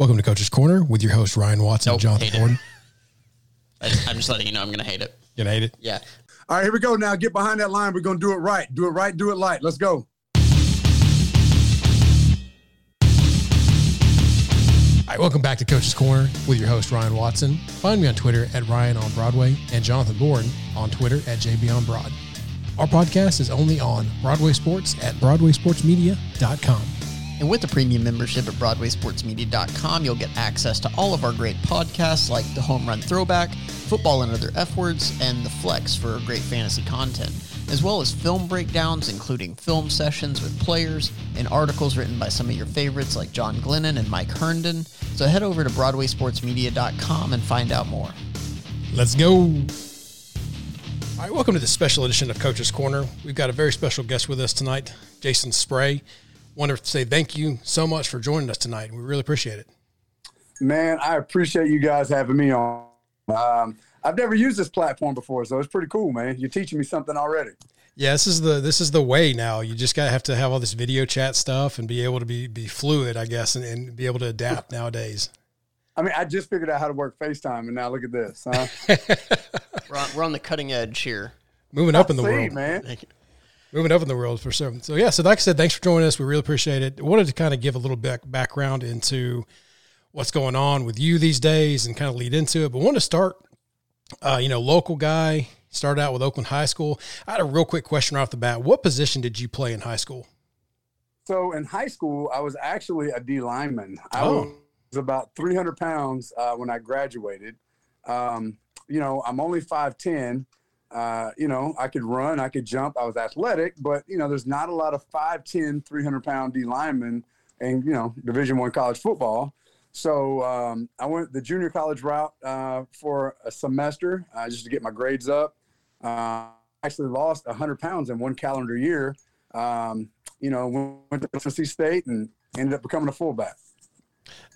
Welcome to Coach's Corner with your host Ryan Watson, Nope, Jonathan hate. Gordon. I- I'm just letting you know I'm going to hate it. You're gonna hate it? Yeah. All right, here we go. Now get behind that line. We're gonna do it right. Do it right. Do it light. Let's go. All right, welcome back to Coach's Corner with your host Ryan Watson. Find me on Twitter at Ryan on Broadway and Jonathan Borden on Twitter at JB on Broad. Our podcast is only on Broadway Sports at BroadwaySportsMedia.com. And with the premium membership at BroadwaySportsMedia.com, you'll get access to all of our great podcasts like the Home Run Throwback, Football and Other F Words, and The Flex for great fantasy content, as well as film breakdowns, including film sessions with players and articles written by some of your favorites like John Glennon and Mike Herndon. So head over to BroadwaySportsMedia.com and find out more. Let's go. All right, welcome to the special edition of Coach's Corner. We've got a very special guest with us tonight, Jason Spray. Want to say thank you so much for joining us tonight. We really appreciate it. Man, I appreciate you guys having me on. Um, I've never used this platform before, so it's pretty cool, man. You're teaching me something already. Yeah, this is the this is the way now. You just gotta have to have all this video chat stuff and be able to be be fluid, I guess, and, and be able to adapt nowadays. I mean, I just figured out how to work FaceTime, and now look at this. Huh? We're on, we're on the cutting edge here. Moving up in the See, world, man. Moving up in the world for sure. So yeah, so like I said, thanks for joining us. We really appreciate it. wanted to kind of give a little bit background into what's going on with you these days and kind of lead into it. But want to start, uh, you know, local guy. Started out with Oakland High School. I had a real quick question right off the bat. What position did you play in high school? So in high school, I was actually a D lineman. I Oh. was about 300 pounds uh, when I graduated. Um, you know, I'm only 5'10. Uh, you know, I could run, I could jump, I was athletic, but you know, there's not a lot of 5'10, 300 pound D linemen in, you know, Division One college football. So um, I went the junior college route uh, for a semester uh, just to get my grades up. Uh, actually lost 100 pounds in one calendar year. Um, you know, went to Tennessee State and ended up becoming a fullback.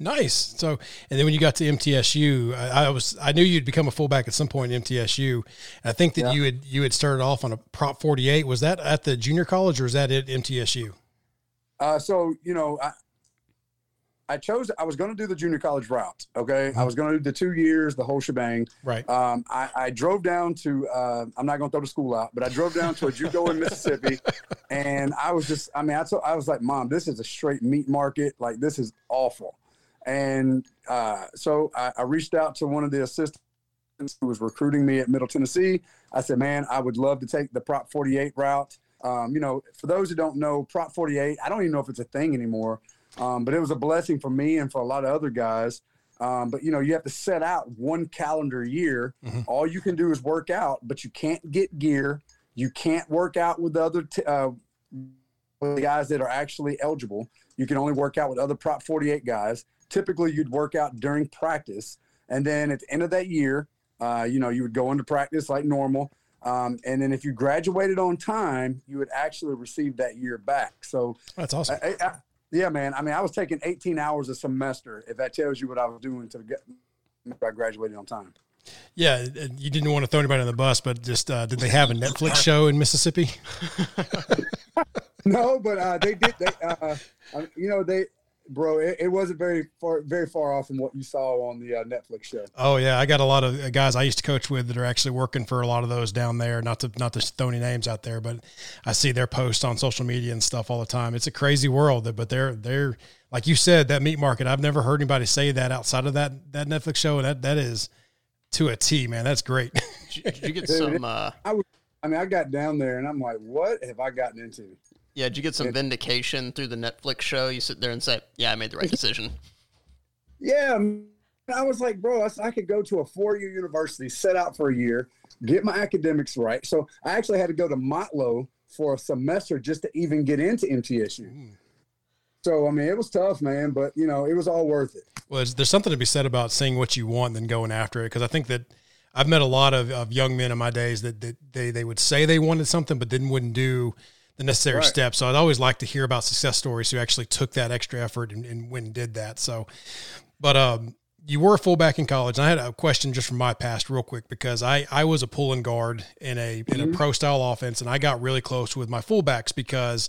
Nice. So, and then when you got to MTSU, I, I was I knew you'd become a fullback at some point in MTSU. I think that Yeah. you had you had started off on a prop forty eight. Was that at the junior college or was that at MTSU? Uh, so you know, I, I chose. I was going to do the junior college route. Okay, I was going to do the two years, the whole shebang. Right. Um, I, I drove down to. Uh, I'm not going to throw the school out, but I drove down to a JUCO in Mississippi, and I was just. I mean, I, told, I was like, "Mom, this is a straight meat market. Like this is awful." And uh, so I, I reached out to one of the assistants who was recruiting me at Middle Tennessee. I said, "Man, I would love to take the Prop 48 route." Um, you know, for those who don't know, Prop 48, I don't even know if it's a thing anymore, um, but it was a blessing for me and for a lot of other guys. Um, but you know, you have to set out one calendar year. Mhm. All you can do is work out, but you can't get gear. You can't work out with the other t- uh, with the guys that are actually eligible. You can only work out with other Prop 48 guys. Typically, you'd work out during practice, and then at the end of that year, uh, you know, you would go into practice like normal. Um, and then if you graduated on time, you would actually receive that year back. So, That's awesome. I, I, yeah, man. I mean, I was taking 18 hours a semester. If that tells you what I was doing to get, if I graduated on time. Yeah, you didn't want to throw anybody on the bus, but just uh, did they have a Netflix show in Mississippi? No, but uh, they did. They, uh, um, you know, they, bro, it, it wasn't very far, very far off from what you saw on the uh, Netflix show. Oh yeah, I got a lot of uh, guys I used to coach with that are actually working for a lot of those down there. Not to not to throw any names out there, but I see their posts on social media and stuff all the time. It's a crazy world, but they're they're like you said that meat market. I've never heard anybody say that outside of that that Netflix show, and that that is to a T, man. That's great. Did you get some? Uh, I mean, I got down there and I'm like, what have I gotten into? Yeah, did you get some It- vindication through the Netflix show? You sit there and say, "Yeah, I made the right decision." Yeah, I was like, bro, I, could go to a four-year university, set out for a year, get my academics right. So I actually had to go to Motlow for a semester just to even get into MTSU. Hmm. So I mean, it was tough, man, but you know, it was all worth it. well, there's, there's something to be said about seeing what you want and then going after it. Because I think that I've met a lot of, of young men in my days that, that they they would say they wanted something, but then wouldn't do the necessary Right. steps. So I'd always like to hear about success stories who actually took that extra effort and, and went and did that. So, but um, you were a fullback in college. And I had a question just from my past, real quick, because I, I was a pulling guard in a in a mm-hmm. pro style offense, and I got really close with my fullbacks because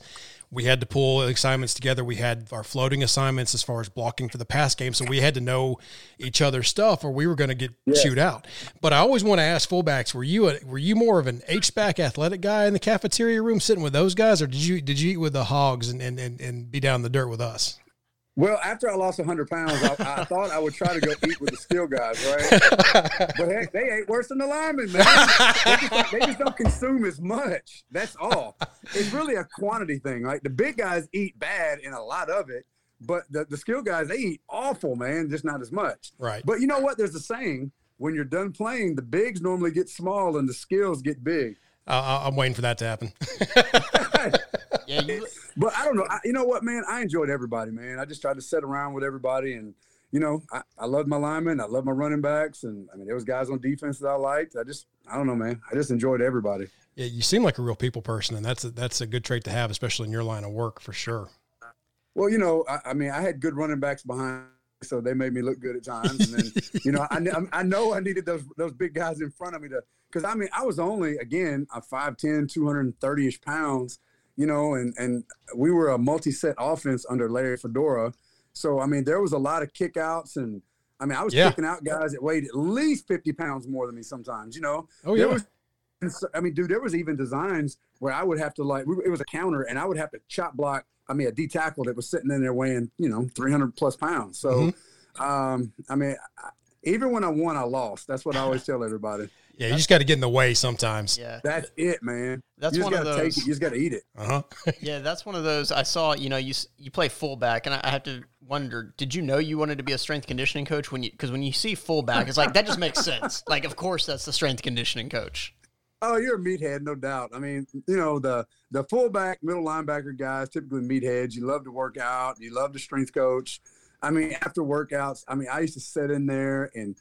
we had to pull assignments together. We had our floating assignments as far as blocking for the pass game, so we had to know each other's stuff, or we were going to get yeah. chewed out. But I always want to ask fullbacks: Were you a, were you more of an H back athletic guy in the cafeteria room, sitting with those guys, or did you did you eat with the hogs and and, and, and be down in the dirt with us? Well, after I lost 100 pounds, I, I, thought I would try to go eat with the steel guys, right? but heck, they ain't worse than the linemen, man. They just, they just, don't consume as much. That's all. It's really a quantity thing. Like the big guys eat bad and a lot of it, but the, the skill guys, they eat awful, man, just not as much. Right. But you know what? There's a saying when you're done playing, the bigs normally get small and the skills get big. Uh, I'm waiting for that to happen. yeah, you, but I don't know. I, you know what, man? I enjoyed everybody, man. I just tried to sit around with everybody, and you know, I, I love my linemen, I love my running backs, and I mean, there was guys on defense that I liked. I just, I don't know, man. I just enjoyed everybody. Yeah, you seem like a real people person, and that's a, that's a good trait to have, especially in your line of work, for sure. Well, you know, I, I mean, I had good running backs behind so they made me look good at times. And then, you know, I, I know I needed those those big guys in front of me to, because I mean, I was only again a 5'10", 230 ish pounds, you know, and and we were a multi-set offense under Larry Fedora. So I mean, there was a lot of kickouts, and I mean, I was yeah. kicking out guys that weighed at least fifty pounds more than me sometimes. You know. Oh yeah. Was, I mean, dude, there was even designs where I would have to like it was a counter, and I would have to chop block. I mean, a D tackle that was sitting in there weighing you know three hundred plus pounds. So, mm-hmm. um, I mean, even when I won, I lost. That's what I always tell everybody. Yeah, you just got to get in the way sometimes. Yeah, that's it, man. That's one of those. Take it. You just got to eat it. Uh huh. yeah, that's one of those. I saw. You know, you you play fullback, and I, I have to wonder. Did you know you wanted to be a strength conditioning coach when you? Because when you see fullback, it's like that just makes sense. Like, of course, that's the strength conditioning coach. Oh, you're a meathead, no doubt. I mean, you know the the fullback, middle linebacker guys, typically meatheads. You love to work out. You love to strength coach. I mean, after workouts, I mean, I used to sit in there and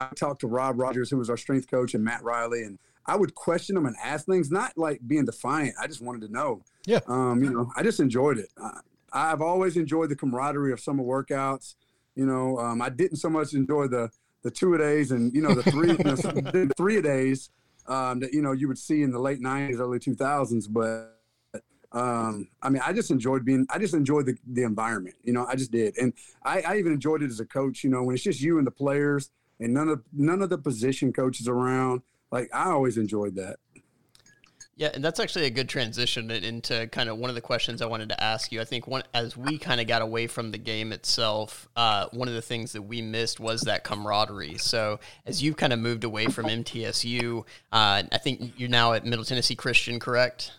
I talked to Rob Rogers, who was our strength coach, and Matt Riley, and I would question them and ask things, not like being defiant. I just wanted to know. Yeah. Um, you know, I just enjoyed it. I, I've always enjoyed the camaraderie of summer workouts. You know, um, I didn't so much enjoy the the two a days and you know the three you know, the three a days um, that you know you would see in the late '90s, early 2000s. But um, I mean, I just enjoyed being. I just enjoyed the the environment. You know, I just did, and I, I even enjoyed it as a coach. You know, when it's just you and the players and none of none of the position coaches around. Like I always enjoyed that. Yeah, and that's actually a good transition into kind of one of the questions I wanted to ask you. I think one as we kind of got away from the game itself, uh, one of the things that we missed was that camaraderie. So as you've kind of moved away from MTSU, uh, I think you're now at Middle Tennessee Christian, correct?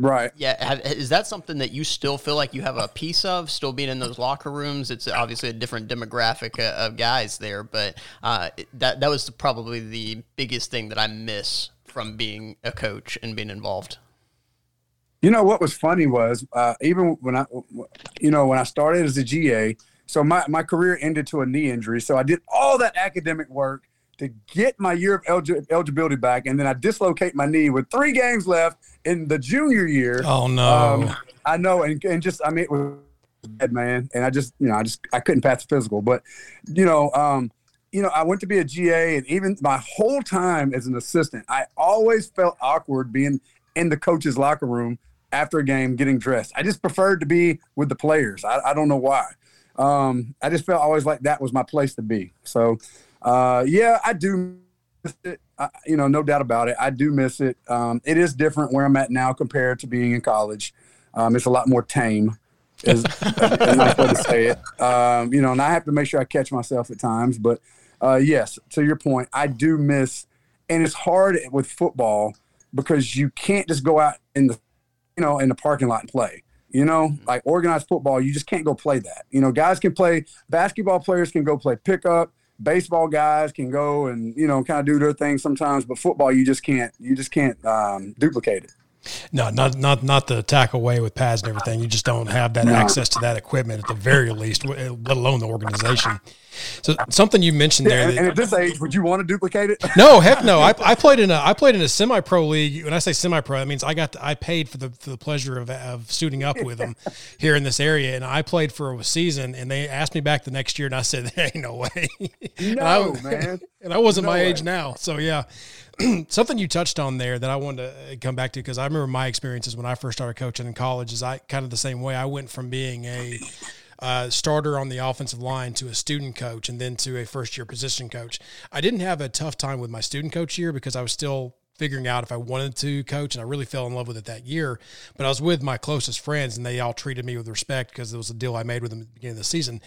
Right. Yeah. Have, is that something that you still feel like you have a piece of, still being in those locker rooms? It's obviously a different demographic uh, of guys there, but uh, that that was probably the biggest thing that I miss from being a coach and being involved. You know what was funny was uh, even when I, you know, when I started as a GA, so my my career ended to a knee injury, so I did all that academic work to get my year of eligibility back, and then I dislocate my knee with three games left in the junior year. Oh no! Um, I know, and, and just I mean, it was bad, man, and I just you know I just I couldn't pass the physical, but you know, um, you know, I went to be a GA, and even my whole time as an assistant, I always felt awkward being in the coach's locker room after a game getting dressed. I just preferred to be with the players. I, I don't know why. Um, I just felt always like that was my place to be. So uh, yeah, I do miss it. I, you know, no doubt about it. I do miss it. Um, it is different where I'm at now compared to being in college. Um, it's a lot more tame, is a nice way to say it. Um, you know, and I have to make sure I catch myself at times. But uh, yes, to your point, I do miss, and it's hard with football because you can't just go out in the, you know, in the parking lot and play. You know, like organized football, you just can't go play that. You know, guys can play. Basketball players can go play pickup baseball guys can go and you know kind of do their thing sometimes, but football you just can't you just can't um, duplicate it. No, not not not the tackle away with pads and everything. You just don't have that no. access to that equipment at the very least, let alone the organization. So something you mentioned there. Yeah, and, at this age, would you want to duplicate it? No, heck no. I, I played in a I played in a semi pro league. When I say semi pro, that means I got to, I paid for the for the pleasure of of suiting up with them here in this area, and I played for a season. And they asked me back the next year, and I said, "There ain't no way." No, and I, man. And I wasn't no my way. age now, so yeah. something you touched on there that I wanted to uh, come back to because I remember my experiences when I first started coaching in college is I kind of the same way. I went from being a uh, starter on the offensive line to a student coach and then to a first year position coach. I didn't have a tough time with my student coach year because I was still figuring out if I wanted to coach, and I really fell in love with it that year. But I was with my closest friends, and they all treated me with respect because it was a deal I made with them at the beginning of the season.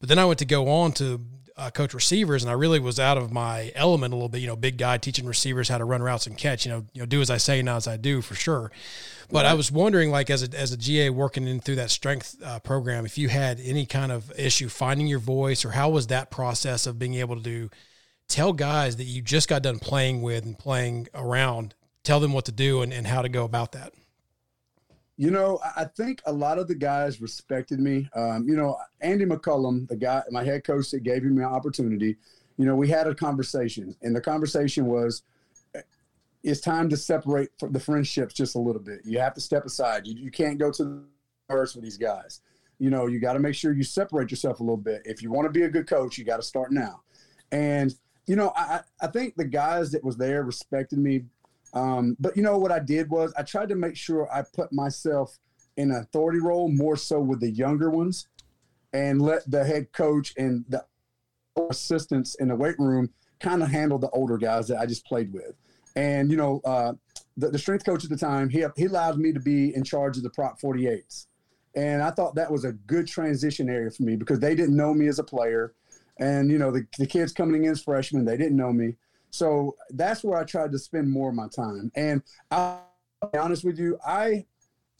But then I went to go on to uh, coach receivers, and I really was out of my element a little bit. You know, big guy teaching receivers how to run routes and catch. You know, you know, do as I say, not as I do, for sure. But right. I was wondering, like as a as a GA working in through that strength uh, program, if you had any kind of issue finding your voice, or how was that process of being able to do, tell guys that you just got done playing with and playing around, tell them what to do and, and how to go about that. You know, I think a lot of the guys respected me. Um, you know, Andy McCollum, the guy, my head coach that gave me an opportunity, you know, we had a conversation, and the conversation was it's time to separate the friendships just a little bit. You have to step aside. You, you can't go to the first with these guys. You know, you got to make sure you separate yourself a little bit. If you want to be a good coach, you got to start now. And, you know, I, I think the guys that was there respected me um, but you know what I did was I tried to make sure I put myself in an authority role more so with the younger ones, and let the head coach and the assistants in the weight room kind of handle the older guys that I just played with. And you know, uh, the, the strength coach at the time he he allowed me to be in charge of the prop 48s, and I thought that was a good transition area for me because they didn't know me as a player, and you know the the kids coming in as freshmen they didn't know me. So that's where I tried to spend more of my time. And I'll be honest with you, I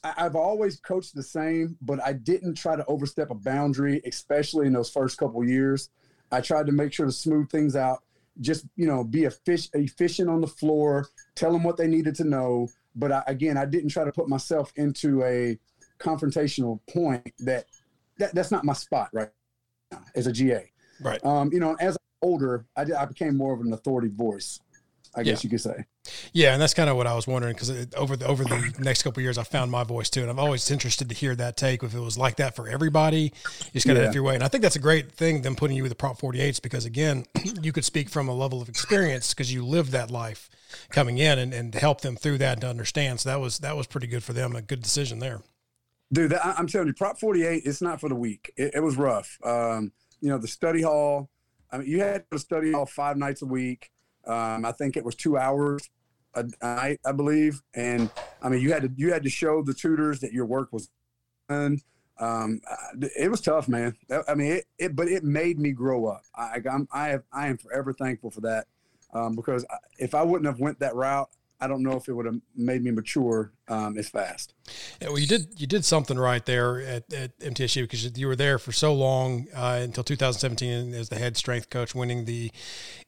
I've always coached the same, but I didn't try to overstep a boundary, especially in those first couple years. I tried to make sure to smooth things out, just you know, be efficient, efficient on the floor, tell them what they needed to know. But I, again, I didn't try to put myself into a confrontational point that, that that's not my spot right now as a GA. Right. Um, you know, as older, I, I became more of an authority voice. I guess yeah. you could say. Yeah, and that's kind of what I was wondering because over the over the next couple years, I found my voice too, and I'm always interested to hear that take. If it was like that for everybody, you just kind of yeah. have your way. And I think that's a great thing them putting you with the Prop 48s because again, you could speak from a level of experience because you lived that life coming in and, and help them through that and to understand. So that was that was pretty good for them. A good decision there. Dude, that, I'm telling you, Prop 48, it's not for the weak. It, it was rough. Um, you know, the study hall I mean, you had to study all five nights a week. Um, I think it was two hours a night, I believe. And I mean, you had to you had to show the tutors that your work was done. Um, it was tough, man. I mean, it, it but it made me grow up. I, I'm I have I am forever thankful for that um, because if I wouldn't have went that route, I don't know if it would have made me mature um, as fast. Yeah, well, you did you did something right there at, at MTSU because you were there for so long uh, until 2017 as the head strength coach, winning the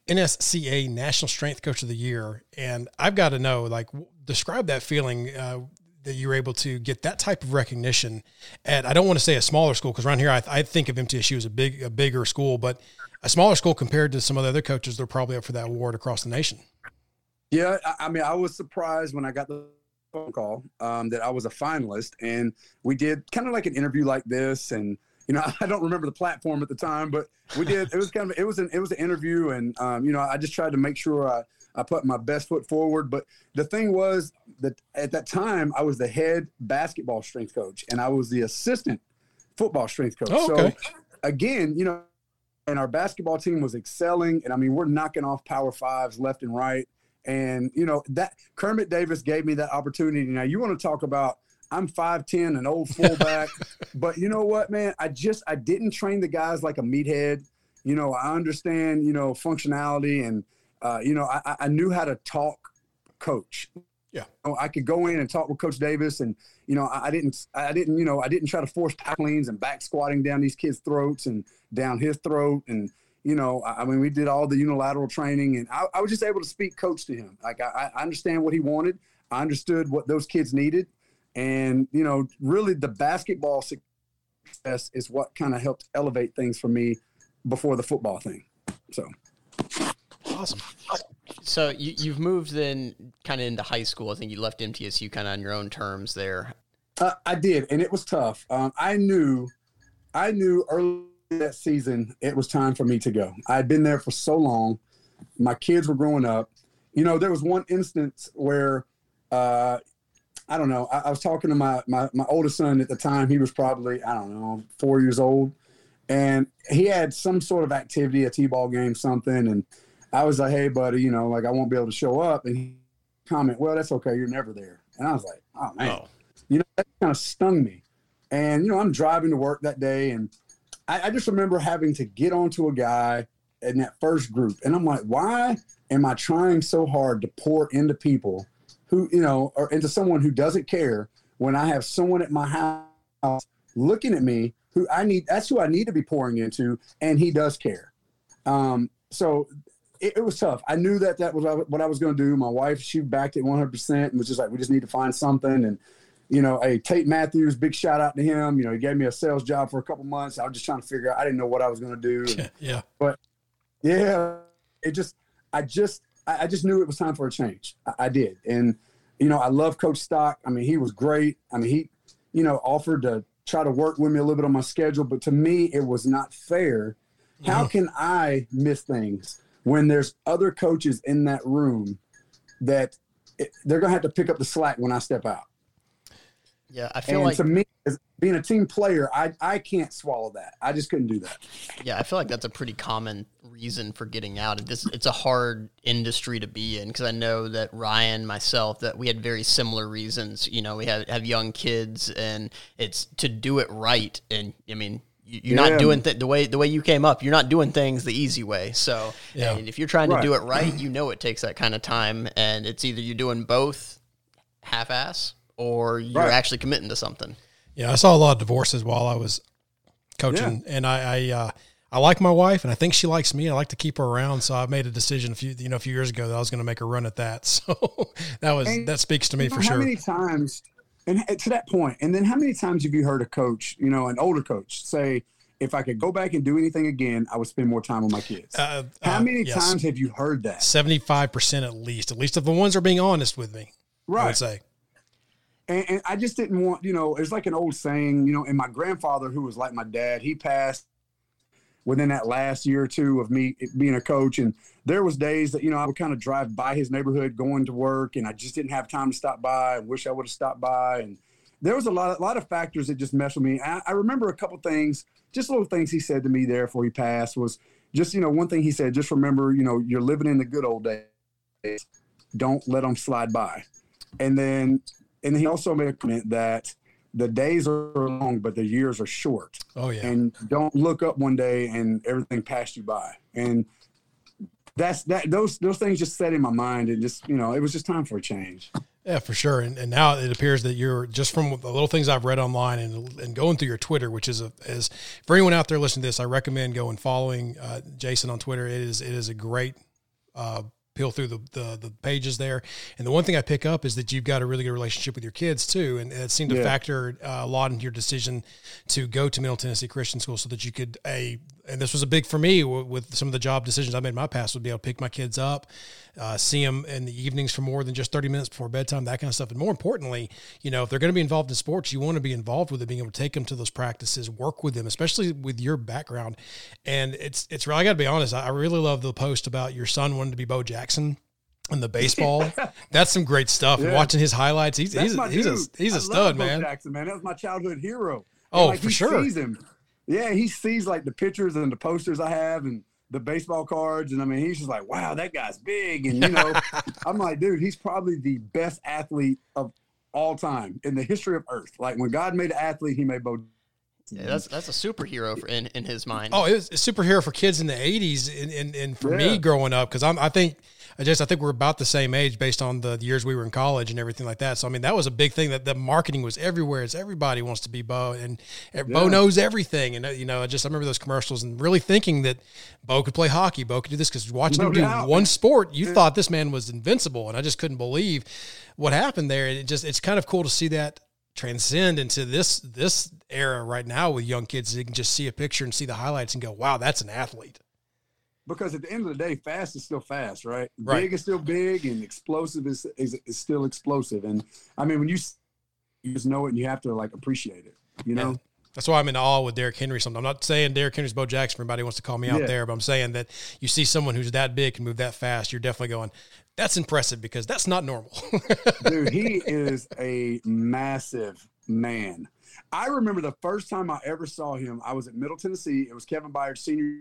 NSCA National Strength Coach of the Year. And I've got to know, like, describe that feeling uh, that you were able to get that type of recognition at. I don't want to say a smaller school because around here I, I think of MTSU as a big a bigger school, but a smaller school compared to some of the other coaches, they're probably up for that award across the nation. Yeah, I, mean, I was surprised when I got the phone call um, that I was a finalist, and we did kind of like an interview like this, and you know, I don't remember the platform at the time, but we did. It was kind of it was an it was an interview, and um, you know, I just tried to make sure I I put my best foot forward. But the thing was that at that time I was the head basketball strength coach, and I was the assistant football strength coach. Oh, okay. So again, you know, and our basketball team was excelling, and I mean, we're knocking off power fives left and right. And you know that Kermit Davis gave me that opportunity. Now you want to talk about I'm 5'10, an old fullback. but you know what, man? I just I didn't train the guys like a meathead. You know, I understand, you know, functionality and uh, you know, I, I knew how to talk coach. Yeah. You know, I could go in and talk with Coach Davis and you know, I, I didn't I didn't, you know, I didn't try to force tacklings and back squatting down these kids' throats and down his throat and you know, I mean, we did all the unilateral training, and I, I was just able to speak coach to him. Like I, I understand what he wanted. I understood what those kids needed. And, you know, really the basketball success is what kind of helped elevate things for me before the football thing. So awesome. So you, you've moved then kind of into high school. I think you left MTSU kind of on your own terms there. Uh, I did, and it was tough. Um, I knew, I knew early that season it was time for me to go. I had been there for so long. My kids were growing up. You know, there was one instance where, uh, I don't know. I, I was talking to my, my my oldest son at the time. He was probably I don't know four years old, and he had some sort of activity, a t-ball game, something, and I was like, "Hey, buddy, you know, like I won't be able to show up." And he comment, "Well, that's okay. You're never there." And I was like, "Oh man," oh. you know, that kind of stung me. And you know, I'm driving to work that day, and I, I just remember having to get onto a guy in that first group, and I'm like, "Why am I trying so hard to pour into people who, you know, or into someone who doesn't care when I have someone at my house looking at me who I need? That's who I need to be pouring into, and he does care." Um, so it, it, was tough. I knew that that was what I was going to do. My wife, she backed it 100% and was just like, we just need to find something. And, you know, hey, Tate Matthews, big shout out to him. You know, he gave me a sales job for a couple months. I was just trying to figure out, I didn't know what I was going to do. And, yeah. But yeah, it just, I just, I, I just knew it was time for a change. I, I did. And, you know, I love Coach Stock. I mean, he was great. I mean, he, you know, offered to try to work with me a little bit on my schedule, but to me, it was not fair. How mm-hmm. can I miss things? when there's other coaches in that room that it, they're going to have to pick up the slack when I step out. Yeah, I feel and like to me, as being a team player, I I can't swallow that. I just couldn't do that. Yeah, I feel like that's a pretty common reason for getting out. This it's a hard industry to be in because I know that Ryan, myself, that we had very similar reasons. You know, we have have young kids, and it's to do it right. And I mean, you're yeah. not doing th- the way the way you came up. You're not doing things the easy way. So, yeah. if you're trying to right. do it right, you know it takes that kind of time, and it's either you're doing both half-ass or you're right. actually committing to something. Yeah, I saw a lot of divorces while I was coaching, yeah. and I I, uh, I like my wife, and I think she likes me. I like to keep her around, so I made a decision a few you know a few years ago that I was going to make a run at that. So that was and that speaks to me for how sure. How many times and to that point, and then how many times have you heard a coach, you know, an older coach say, if I could go back and do anything again, I would spend more time with my kids. Uh, uh, How many yes. times have you heard that? 75% at least, at least if the ones are being honest with me. Right. I would say. And, and, I just didn't want, you know, it's like an old saying, you know, and my grandfather, who was like my dad, he passed within that last year or two of me being a coach. And there was days that, you know, I would kind of drive by his neighborhood going to work and I just didn't have time to stop by. I wish I would have stopped by. And there was a lot, a lot of factors that just messed with me. I, I remember a couple things, just little things he said to me there before he passed was just, you know, one thing he said, just remember, you know, you're living in the good old days. Don't let them slide by. And then, and he also made a comment that the days are long, but the years are short. Oh yeah. And don't look up one day and everything passed you by. And that's that those those things just set in my mind and just you know it was just time for a change yeah, for sure. And, and now it appears that you're just from the little things I've read online and, and going through your Twitter, which is a, is for anyone out there listening to this, I recommend going following uh, Jason on Twitter. It is, it is a great, uh, peel through the, the, the pages there. And the one thing I pick up is that you've got a really good relationship with your kids too, and it seemed to yeah. factor uh, a lot into your decision to go to Middle Tennessee Christian School so that you could a and this was a big for me with some of the job decisions I made in my past would be able to pick my kids up, uh, see them in the evenings for more than just 30 minutes before bedtime, that kind of stuff. And more importantly, you know, if they're going to be involved in sports, you want to be involved with it, being able to take them to those practices, work with them, especially with your background. And it's, it's really, I got to be honest, I really love the post about your son wanting to be Bo Jackson and the baseball. That's some great stuff. Yeah. watching his highlights, he's he's, he's a he's a stud, man. Jackson, man, that was my childhood hero. Oh, like, for sure. Sees him yeah, he sees like the pictures and the posters I have and the baseball cards, and I mean, he's just like, wow, that guy's big, and you know, I'm like, dude, he's probably the best athlete of all time in the history of Earth. Like when God made an athlete, He made Bo Yeah, that's that's a superhero for, in in his mind. Oh, it was a superhero for kids in the '80s, and and, and for Yeah. me growing up, because I'm I think I just I think we're about the same age based on the years we were in college and everything like that. So I mean, that was a big thing that the marketing was everywhere. It's everybody wants to be Bo, and Bo Yeah. knows everything. And uh, you know, I just I remember those commercials and really thinking that Bo could play hockey, Bo could do this because watching No him do one sport, you thought this man was invincible, and I just couldn't believe what happened there. And it just it's kind of cool to see that transcend into this this era right now with young kids. They can just see a picture and see the highlights and go, "Wow, that's an athlete." Because at the end of the day, fast is still fast, right? Right. Big is still big, and explosive is, is is still explosive. And I mean, when you you just know it, and you have to like appreciate it. You know. That's why I'm in awe with Derrick Henry. Something I'm not saying Derrick Henry's Bo Jackson. Everybody wants to call me out Yeah. there, but I'm saying that you see someone who's that big can move that fast. You're definitely going, "That's impressive," because that's not normal. dude, he is a massive man. I remember the first time I ever saw him. I was at Middle Tennessee. It was Kevin Byard Senior,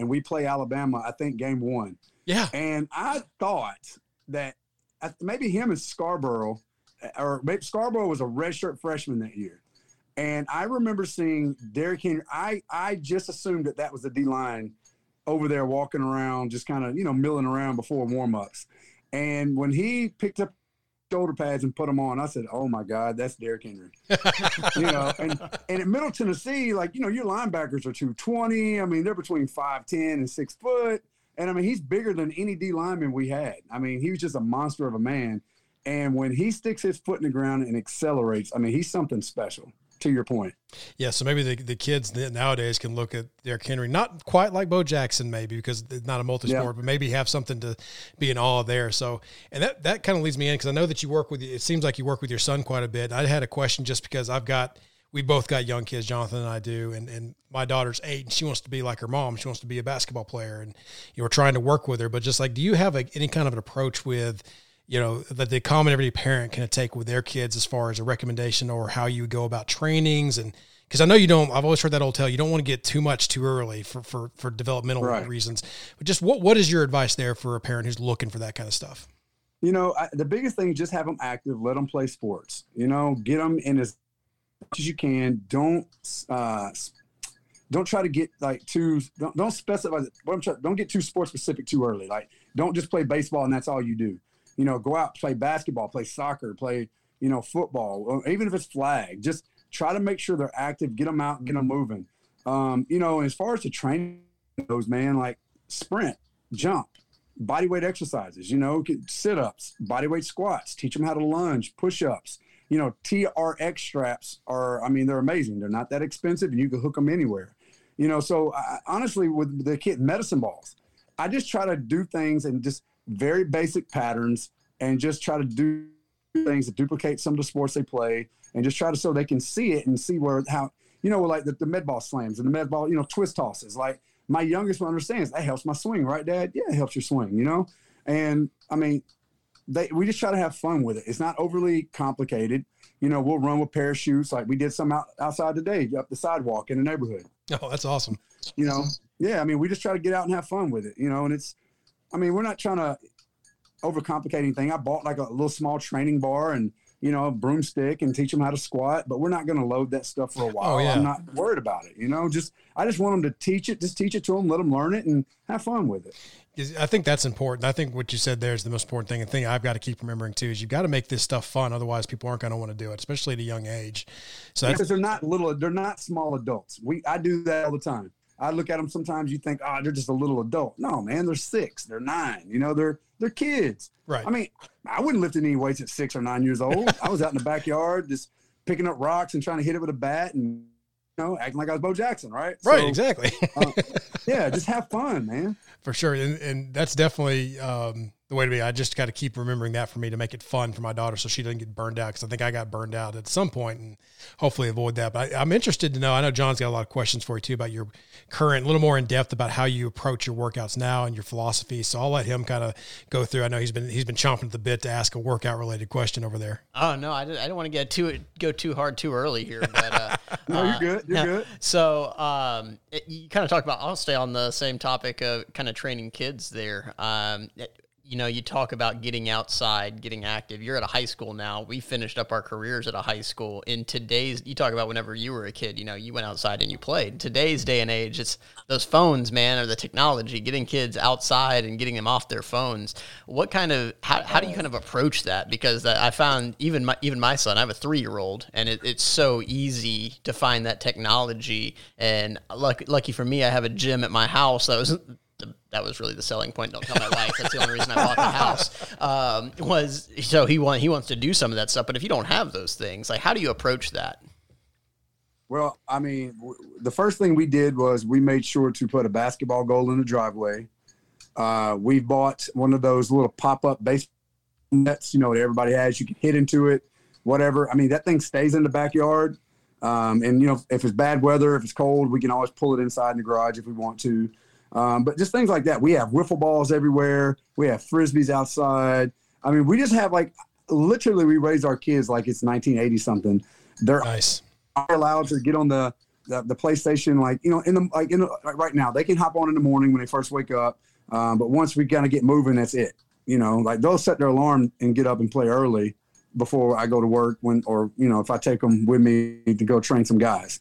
and we play Alabama. I think game one. yeah, And I thought that maybe him and Scarbrough, uh, or maybe Scarbrough was a redshirt freshman that year. And I remember seeing Derrick Henry. I, I just assumed that that was the D line over there walking around, just kind of, you know, milling around before warm ups. And when he picked up shoulder pads and put them on, I said, oh my God, that's Derrick Henry. you know, and, and at Middle Tennessee, like, you know, your linebackers are 220. I mean, they're between 5'10 and six foot. And I mean, he's bigger than any D lineman we had. I mean, he was just a monster of a man. And when he sticks his foot in the ground and accelerates, I mean, he's something special. To your point, yeah. So maybe the, the kids nowadays can look at Derrick Henry, not quite like Bo Jackson, maybe because it's not a multi-sport, Yeah. but maybe have something to be in awe there. So, and that that kind of leads me in because I know that you work with. It seems like you work with your son quite a bit. I had a question just because I've got we both got young kids, Jonathan and I do, and and my daughter's eight and she wants to be like her mom. She wants to be a basketball player, and you know, we're trying to work with her. But just like, do you have a, any kind of an approach with? You know that the common everyday parent can take with their kids as far as a recommendation or how you go about trainings and because I know you don't. I've always heard that old tale. You don't want to get too much too early for for for developmental Right. reasons. But just what what is your advice there for a parent who's looking for that kind of stuff? you know, I, the biggest thing is just have them active. Let them play sports. You know, get them in as much as you can. Don't uh, don't try to get like too don't, don't specify what I'm trying, don't get too sports specific too early like don't just play baseball and that's all you do you know go out play basketball play soccer play you know football even if it's flag just try to make sure they're active get them out get them moving. Um, you know as far as the training goes man like sprint jump body weight exercises you know sit-ups body weight squats teach them how to lunge push-ups you know trx straps are i mean they're amazing. They're not that expensive and you can hook them anywhere. You know so I, honestly with the kid medicine balls i just try to do things and just very basic patterns and just try to do things that duplicate some of the sports they play and just try to so they can see it and see where how you know like the, the med ball slams and the med ball you know twist tosses. Like my youngest one understands that helps my swing right dad? Yeah it helps your swing you know? And i mean they we just try to have fun with it. It's not overly complicated. You know we'll run with parachutes. Like we did some out, outside today up the sidewalk in the neighborhood. Oh, that's awesome. you know? Yeah i mean we just try to get out and have fun with it you know? And it's i mean we're not trying to overcomplicate anything i bought like a little small training bar and you know a broomstick and teach them how to squat but we're not going to load that stuff for a oh, while Oh, yeah. i'm not worried about it you know just i just want them to teach it just teach it to them let them learn it and have fun with it. I think that's important. I think what you said there is the most important thing. And thing I've got to keep remembering too is you've got to make this stuff fun. Otherwise, people aren't going to want to do it, especially at a young age. So because they're not little they're not small adults we i do that all the time i look at them sometimes you think oh they're just a little adult no man they're six they're nine you know they're they're kids right. i mean i wouldn't lift any weights at six or nine years old i was out in the backyard just picking up rocks and trying to hit it with a bat and you know acting like i was bo jackson right right. So, exactly. uh, yeah just have fun man for sure. And, and that's definitely um, the way to be. I just got to keep remembering that for me to make it fun for my daughter so she doesn't get burned out. Cause I think I got burned out at some point and hopefully avoid that. But I, I'm interested to know, I know John's got a lot of questions for you too about your current, a little more in depth about how you approach your workouts now and your philosophy. So I'll let him kind of go through. I know he's been, he's been chomping at the bit to ask a workout related question over there. Oh no, I, didn't- I don't want to get too go too hard too early here, but uh, no you're uh, good you're good So um, it, you kind of talked about. I'll stay on the same topic of kind of training kids there. Um, it- you know, you talk about getting outside, getting active. You're at a high school now. We finished up our careers at a high school. In today's, you talk about whenever you were a kid, you know, you went outside and you played. Today's day and age, it's those phones, man, or the technology, getting kids outside and getting them off their phones. What kind of, how, how do you kind of approach that? Because I found even my, even my son, I have a three year old, and it, it's so easy to find that technology. And lucky, lucky for me, I have a gym at my house that was that was really the selling point. Don't tell my wife. That's the only reason I bought the house. Um, was so he want he wants to do some of that stuff. But if you don't have those things, like how do you approach that? Well, I mean, w- the first thing we did was we made sure to put a basketball goal in the driveway. Uh, we bought one of those little pop up base nets, you know, that everybody has. You can hit into it, whatever. I mean, that thing stays in the backyard. Um, and you know, if it's bad weather, if it's cold, we can always pull it inside in the garage if we want to. Um, but just things like that. We have wiffle balls everywhere. We have frisbees outside. I mean, we just have like literally we raise our kids like it's 1980 something. They're nice. allowed to get on the, the, the PlayStation like you know in the like in the, like right now they can hop on in the morning when they first wake up. Um, but once we kind of get moving, that's it. You know, like they'll set their alarm and get up and play early before I go to work when or you know if I take them with me to go train some guys.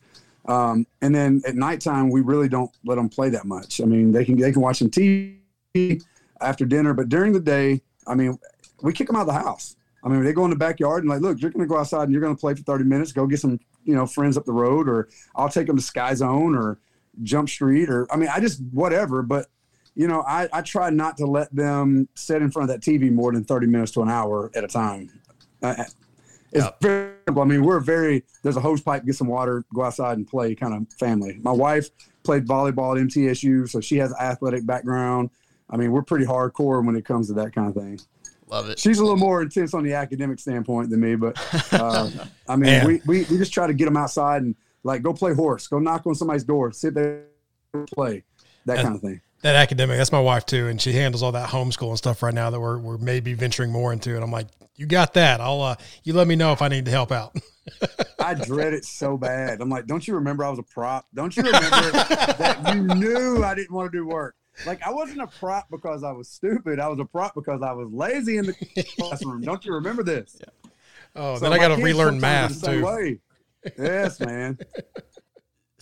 Um, and then at nighttime, we really don't let them play that much. I mean, they can they can watch some TV after dinner, but during the day, I mean, we kick them out of the house. I mean, they go in the backyard and like, look, you're going to go outside and you're going to play for 30 minutes. Go get some, you know, friends up the road, or I'll take them to Sky Zone or Jump Street, or I mean, I just whatever. But you know, I, I try not to let them sit in front of that TV more than 30 minutes to an hour at a time. Uh, it's yep. very. I mean, we're very there's a hose pipe, get some water, go outside and play kind of family. My wife played volleyball at MTSU, so she has athletic background. I mean, we're pretty hardcore when it comes to that kind of thing. Love it. She's a little more intense on the academic standpoint than me, but uh, I mean, we, we we just try to get them outside and like go play horse, go knock on somebody's door, sit there, play, that kind of thing that academic that's my wife too and she handles all that homeschool and stuff right now that we're, we're maybe venturing more into and i'm like you got that. I'll uh, you let me know if I need to help out. I dread it so bad. I'm like, don't you remember I was a prop? Don't you remember that you knew I didn't want to do work? Like I wasn't a prop because I was stupid. I was a prop because I was lazy in the classroom. Don't you remember this? Yeah. Oh, so then I got to relearn math too. Way. Yes, man.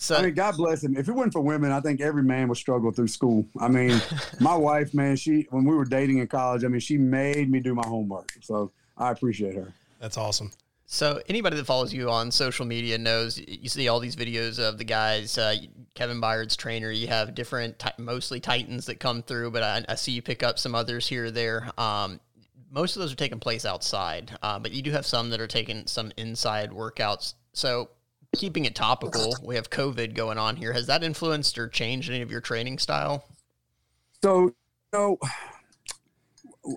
So I mean, God bless him. If it wasn't for women, I think every man would struggle through school. I mean, my wife, man, she when we were dating in college, I mean, she made me do my homework. So I appreciate her. That's awesome. So anybody that follows you on social media knows you see all these videos of the guys. Uh, Kevin Byard's trainer. You have different, mostly Titans that come through, but I, I, see you pick up some others here or there. Um, most of those are taking place outside, uh, but you do have some that are taking some inside workouts. So keeping it topical, we have COVID going on here. Has that influenced or changed any of your training style? So, know,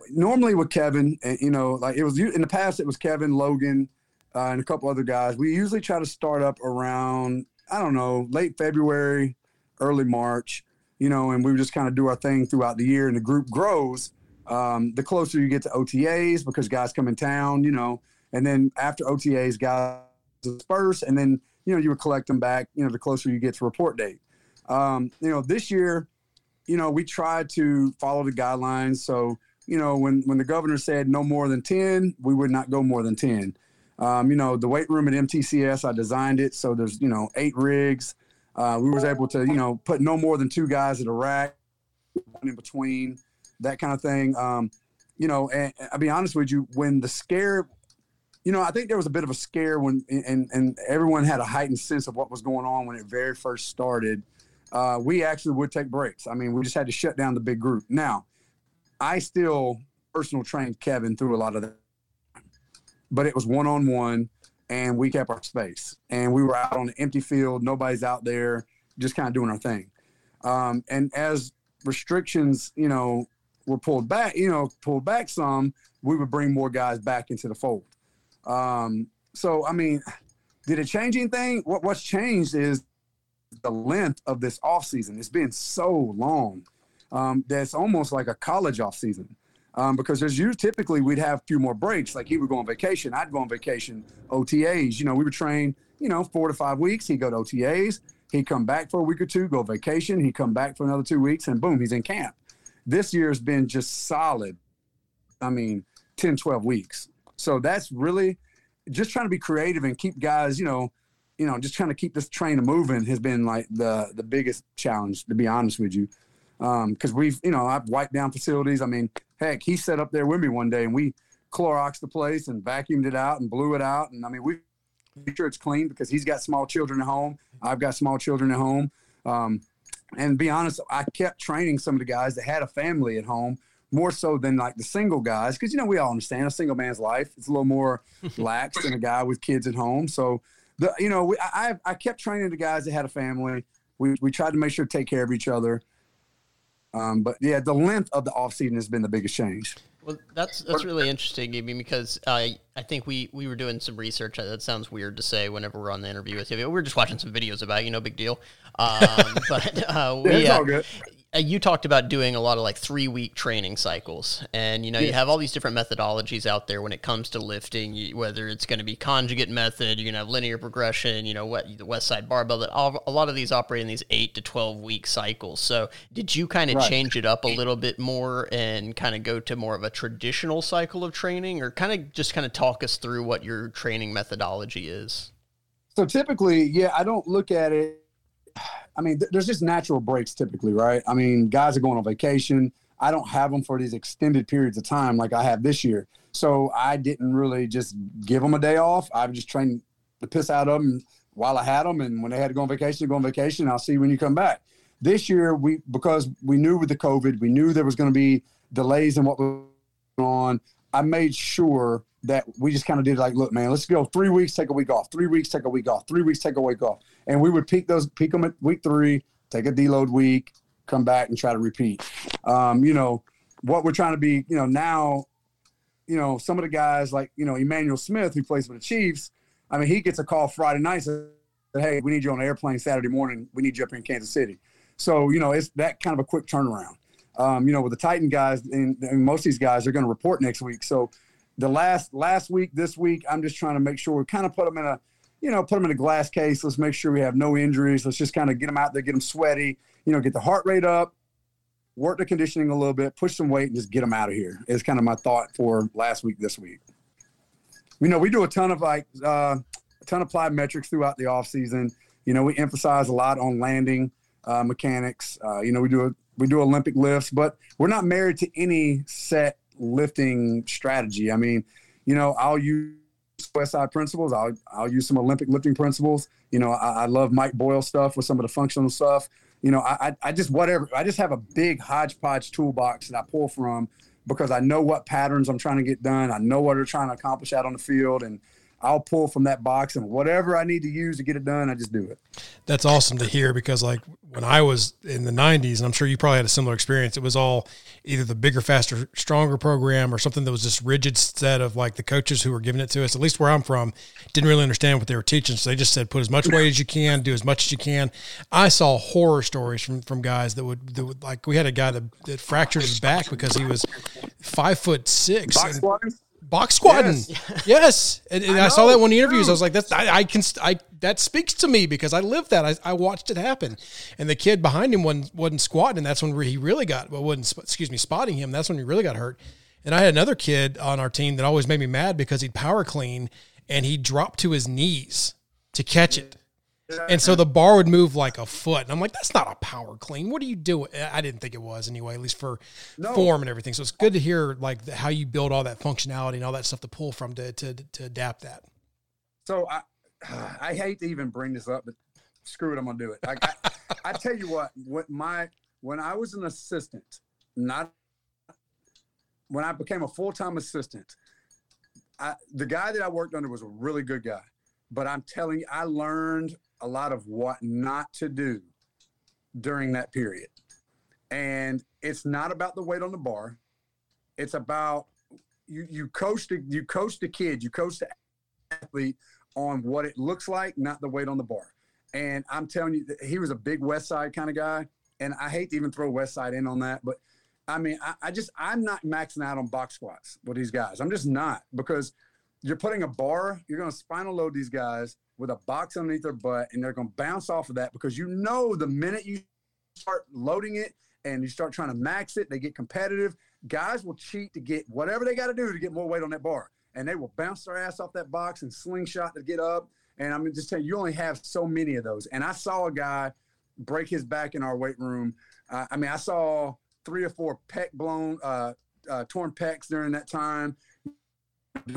normally with Kevin, you know, like it was in the past, it was Kevin, Logan, uh, and a couple other guys. We usually try to start up around, I don't know, late February, early March, you know, and we just kind of do our thing throughout the year and the group grows. Um, the closer you get to OTAs because guys come in town, you know, and then after OTAs, guys disperse and then, you know, you would collect them back, you know, the closer you get to report date. Um, you know, this year, you know, we tried to follow the guidelines. So, you know, when when the governor said no more than ten, we would not go more than ten. Um, you know, the weight room at MTCS, I designed it so there's you know eight rigs. Uh, we was able to you know put no more than two guys at a rack, one in between, that kind of thing. Um, you know, and, and I'll be honest with you, when the scare, you know, I think there was a bit of a scare when and and everyone had a heightened sense of what was going on when it very first started. Uh, we actually would take breaks. I mean, we just had to shut down the big group. Now, I still personal trained Kevin through a lot of that, but it was one on one, and we kept our space. And we were out on an empty field, nobody's out there, just kind of doing our thing. Um, and as restrictions, you know, were pulled back, you know, pulled back some, we would bring more guys back into the fold. Um, so, I mean, did it change anything? What What's changed is the length of this off season. It's been so long um, that's almost like a college off season. Um, because there's you typically we'd have a few more breaks. Like he would go on vacation, I'd go on vacation. OTAs, you know, we would train, you know, four to five weeks. He'd go to OTAs. He'd come back for a week or two, go vacation. He'd come back for another two weeks, and boom, he's in camp. This year's been just solid. I mean, 10, 12 weeks. So that's really just trying to be creative and keep guys, you know, you know, just trying to keep this train moving has been like the the biggest challenge, to be honest with you. Because um, we've, you know, I've wiped down facilities. I mean, heck, he sat up there with me one day and we Clorox the place and vacuumed it out and blew it out. And I mean, we make sure it's clean because he's got small children at home. I've got small children at home. Um, and be honest, I kept training some of the guys that had a family at home more so than like the single guys because you know we all understand a single man's life it's a little more lax than a guy with kids at home so the you know we, I I kept training the guys that had a family we we tried to make sure to take care of each other um, but yeah the length of the off season has been the biggest change well, that's that's really interesting, Gabe, because I I think we we were doing some research. That sounds weird to say whenever we're on the interview with you. We were just watching some videos about you, no big deal. Um, but uh, we, yeah, uh, Uh, you talked about doing a lot of like three week training cycles and you know yeah. you have all these different methodologies out there when it comes to lifting whether it's going to be conjugate method you're going to have linear progression you know what the Westside Barbell that all, a lot of these operate in these 8 to 12 week cycles so did you kind of right. change it up a little bit more and kind of go to more of a traditional cycle of training or kind of just kind of talk us through what your training methodology is so typically yeah i don't look at it I mean, th- there's just natural breaks typically, right? I mean, guys are going on vacation. I don't have them for these extended periods of time like I have this year. So I didn't really just give them a day off. I've just trained the piss out of them while I had them. And when they had to go on vacation, go on vacation. I'll see when you come back. This year, we because we knew with the COVID, we knew there was going to be delays in what was going on. I made sure that we just kind of did like, look, man, let's go three weeks, take a week off, three weeks, take a week off, three weeks, take a week off. And we would peak those, peak them at week three, take a deload week, come back and try to repeat. Um, you know, what we're trying to be, you know, now, you know, some of the guys like, you know, Emmanuel Smith, who plays for the Chiefs, I mean, he gets a call Friday night, says, hey, we need you on an airplane Saturday morning. We need you up here in Kansas City. So, you know, it's that kind of a quick turnaround. Um, you know, with the Titan guys and, and most of these guys are going to report next week. So, the last last week, this week, I'm just trying to make sure we kind of put them in a, you know, put them in a glass case. Let's make sure we have no injuries. Let's just kind of get them out there, get them sweaty, you know, get the heart rate up, work the conditioning a little bit, push some weight, and just get them out of here. Is kind of my thought for last week, this week. You know, we do a ton of like uh, a ton of plyometrics throughout the off season. You know, we emphasize a lot on landing uh, mechanics. Uh, you know, we do a, we do Olympic lifts, but we're not married to any set lifting strategy. I mean, you know, I'll use Westside principles. I'll I'll use some Olympic lifting principles. You know, I, I love Mike Boyle stuff with some of the functional stuff. You know, I I just whatever. I just have a big hodgepodge toolbox that I pull from because I know what patterns I'm trying to get done. I know what they're trying to accomplish out on the field, and I'll pull from that box and whatever I need to use to get it done, I just do it. That's awesome to hear because like when I was in the 90s, and I'm sure you probably had a similar experience, it was all either the bigger, faster, stronger program or something that was just rigid set of like the coaches who were giving it to us, at least where I'm from, didn't really understand what they were teaching. So they just said, put as much weight as you can, do as much as you can. I saw horror stories from, from guys that would, that would like, we had a guy that, that fractured his back because he was five foot six. And, box squatting. Yes, yes. and, and I, I, saw that one of the interviews. I was like, "That's I, I, can I that speaks to me because I lived that. I, I watched it happen." And the kid behind him wasn't, wasn't squatting, and that's when he really got well, wasn't excuse me spotting him. That's when he really got hurt. And I had another kid on our team that always made me mad because he'd power clean and he dropped to his knees to catch it. And so the bar would move like a foot. And I'm like, that's not a power clean. What are you doing? I didn't think it was anyway, at least for no. form and everything. So it's good to hear like how you build all that functionality and all that stuff to pull from to, to, to adapt that. So I, I hate to even bring this up, but screw it. I'm going to do it. I, I, I tell you what, what my, when I was an assistant, not when I became a full-time assistant, I, the guy that I worked under was a really good guy. But I'm telling you, I learned a lot of what not to do during that period. And it's not about the weight on the bar. It's about you you coach the you coach the kid, you coach the athlete on what it looks like, not the weight on the bar. And I'm telling you, he was a big Westside kind of guy. And I hate to even throw Westside in on that, but I mean, I, I just I'm not maxing out on box squats with these guys. I'm just not because you're putting a bar, you're going to spinal load these guys with a box underneath their butt, and they're going to bounce off of that because you know the minute you start loading it and you start trying to max it, they get competitive. guys will cheat to get whatever they got to do to get more weight on that bar, and they will bounce their ass off that box and slingshot to get up. And I'm just telling you, you only have so many of those. And I saw a guy break his back in our weight room. Uh, I mean, I saw three or four pec blown, uh, uh, torn pecs during that time,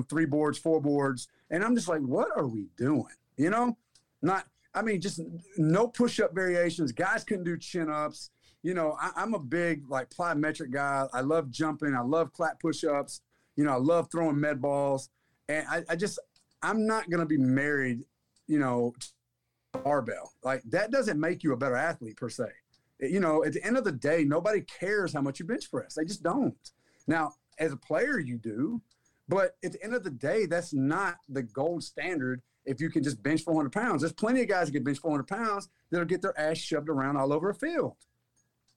three boards, four boards. And I'm just like, what are we doing? You know, not, I mean, just no push up variations. Guys couldn't do chin ups. You know, I, am a big like plyometric guy. I love jumping. I love clap push ups. You know, I love throwing med balls. And I, I just, I'm not to be married, you know, barbell. Like that doesn't make you a better athlete per se. You know, at the end of the day, nobody cares how much you bench press. They just don't. Now, as a player, you do, but at the end of the day, that's not the gold standard. If you can just bench 400 pounds, there's plenty of guys that can bench 400 pounds that'll get their ass shoved around all over a field.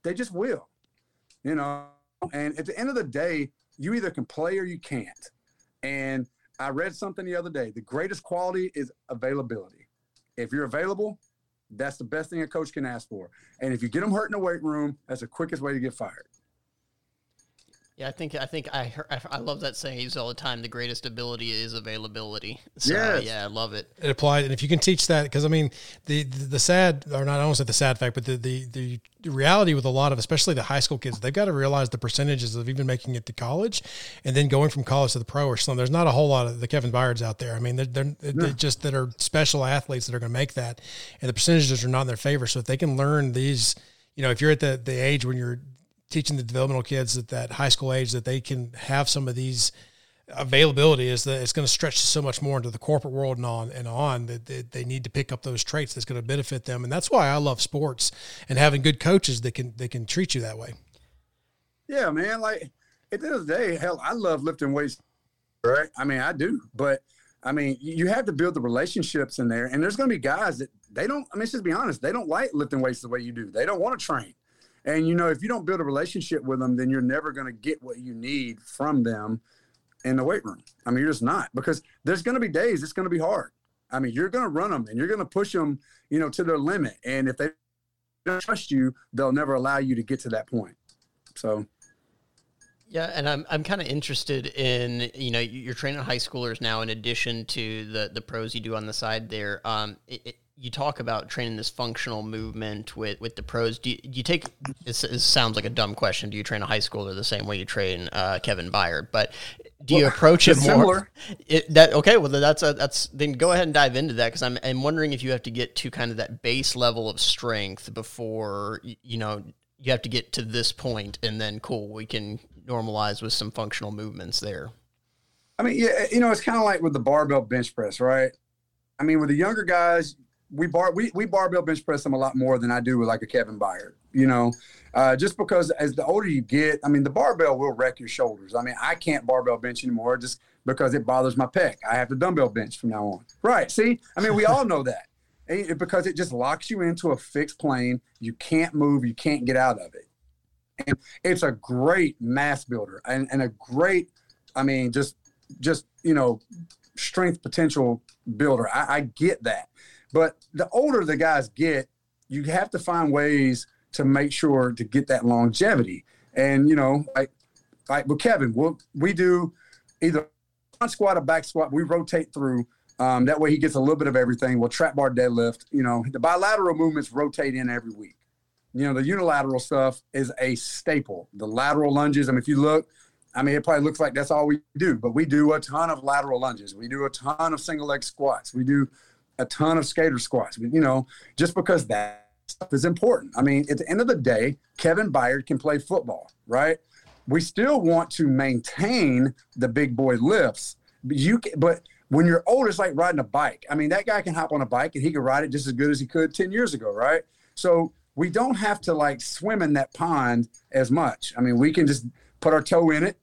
They just will, you know. And at the end of the day, you either can play or you can't. And I read something the other day. The greatest quality is availability. If you're available, that's the best thing a coach can ask for. And if you get them hurt in the weight room, that's the quickest way to get fired. Yeah, I think I think I heard, I love that saying. I use all the time. The greatest ability is availability. So, yes. yeah, I love it. It applies, and if you can teach that, because I mean, the, the, the sad or not, I don't say the sad fact, but the, the the reality with a lot of, especially the high school kids, they've got to realize the percentages of even making it to college, and then going from college to the pro or something. There's not a whole lot of the Kevin Byards out there. I mean, they're, they're, they're just that are special athletes that are going to make that, and the percentages are not in their favor. So if they can learn these you know, if you're at the, the age when you're teaching the developmental kids at that high school age that they can have some of these availability is that it's going to stretch so much more into the corporate world and on and on that they, need to pick up those traits that's going to benefit them and that's why I love sports and having good coaches that can they can treat you that way. Yeah, man. Like at the end of the day, hell, I love lifting weights. Right? I mean, I do, but I mean, you have to build the relationships in there, and there's going to be guys that they don't. I mean, just be honest, they don't like lifting weights the way you do. They don't want to train. And you know, if you don't build a relationship with them, then you're never going to get what you need from them in the weight room. I mean, you're just not because there's going to be days it's going to be hard. I mean, you're going to run them and you're going to push them, you know, to their limit. And if they don't trust you, they'll never allow you to get to that point. So. Yeah, and I'm I'm kind of interested in you know you're training high schoolers now in addition to the the pros you do on the side there. Um, it, it, you talk about training this functional movement with, with the pros. Do you, do you take this it, sounds like a dumb question. Do you train a high schooler the same way you train uh, Kevin Byard? But do well, you approach it more? It, that okay? Well, that's a, that's then go ahead and dive into that because I'm I'm wondering if you have to get to kind of that base level of strength before you know you have to get to this point, and then cool, we can normalize with some functional movements there. I mean, yeah, you know, it's kind of like with the barbell bench press, right? I mean, with the younger guys, we bar we, we barbell bench press them a lot more than I do with like a Kevin Byard, you know, uh, just because as the older you get, I mean, the barbell will wreck your shoulders. I mean, I can't barbell bench anymore just because it bothers my pec. I have to dumbbell bench from now on. Right. See, I mean, we all know that it, because it just locks you into a fixed plane. You can't move. You can't get out of it. And it's a great mass builder and, and a great, I mean, just, just, you know, strength potential builder. I, I get that but the older the guys get, you have to find ways to make sure to get that longevity. And you know, like like with Kevin, we'll, we do either front squat or back squat. We rotate through. Um, that way he gets a little bit of everything. We'll trap bar deadlift. You know, the bilateral movements rotate in every week. You know, the unilateral stuff is a staple. The lateral lunges. I mean, if you look, I mean, it probably looks like that's all we do, but we do a ton of lateral lunges. We do a ton of single leg squats. We do a ton of skater squats. You know, just because that stuff is important. I mean, at the end of the day, Kevin Byard can play football, right? We still want to maintain the big boy lifts, but you can, but when you're old, it's like riding a bike. I mean, that guy can hop on a bike and he can ride it just as good as he could 10 years ago, right? So we don't have to like swim in that pond as much. I mean, we can just put our toe in it,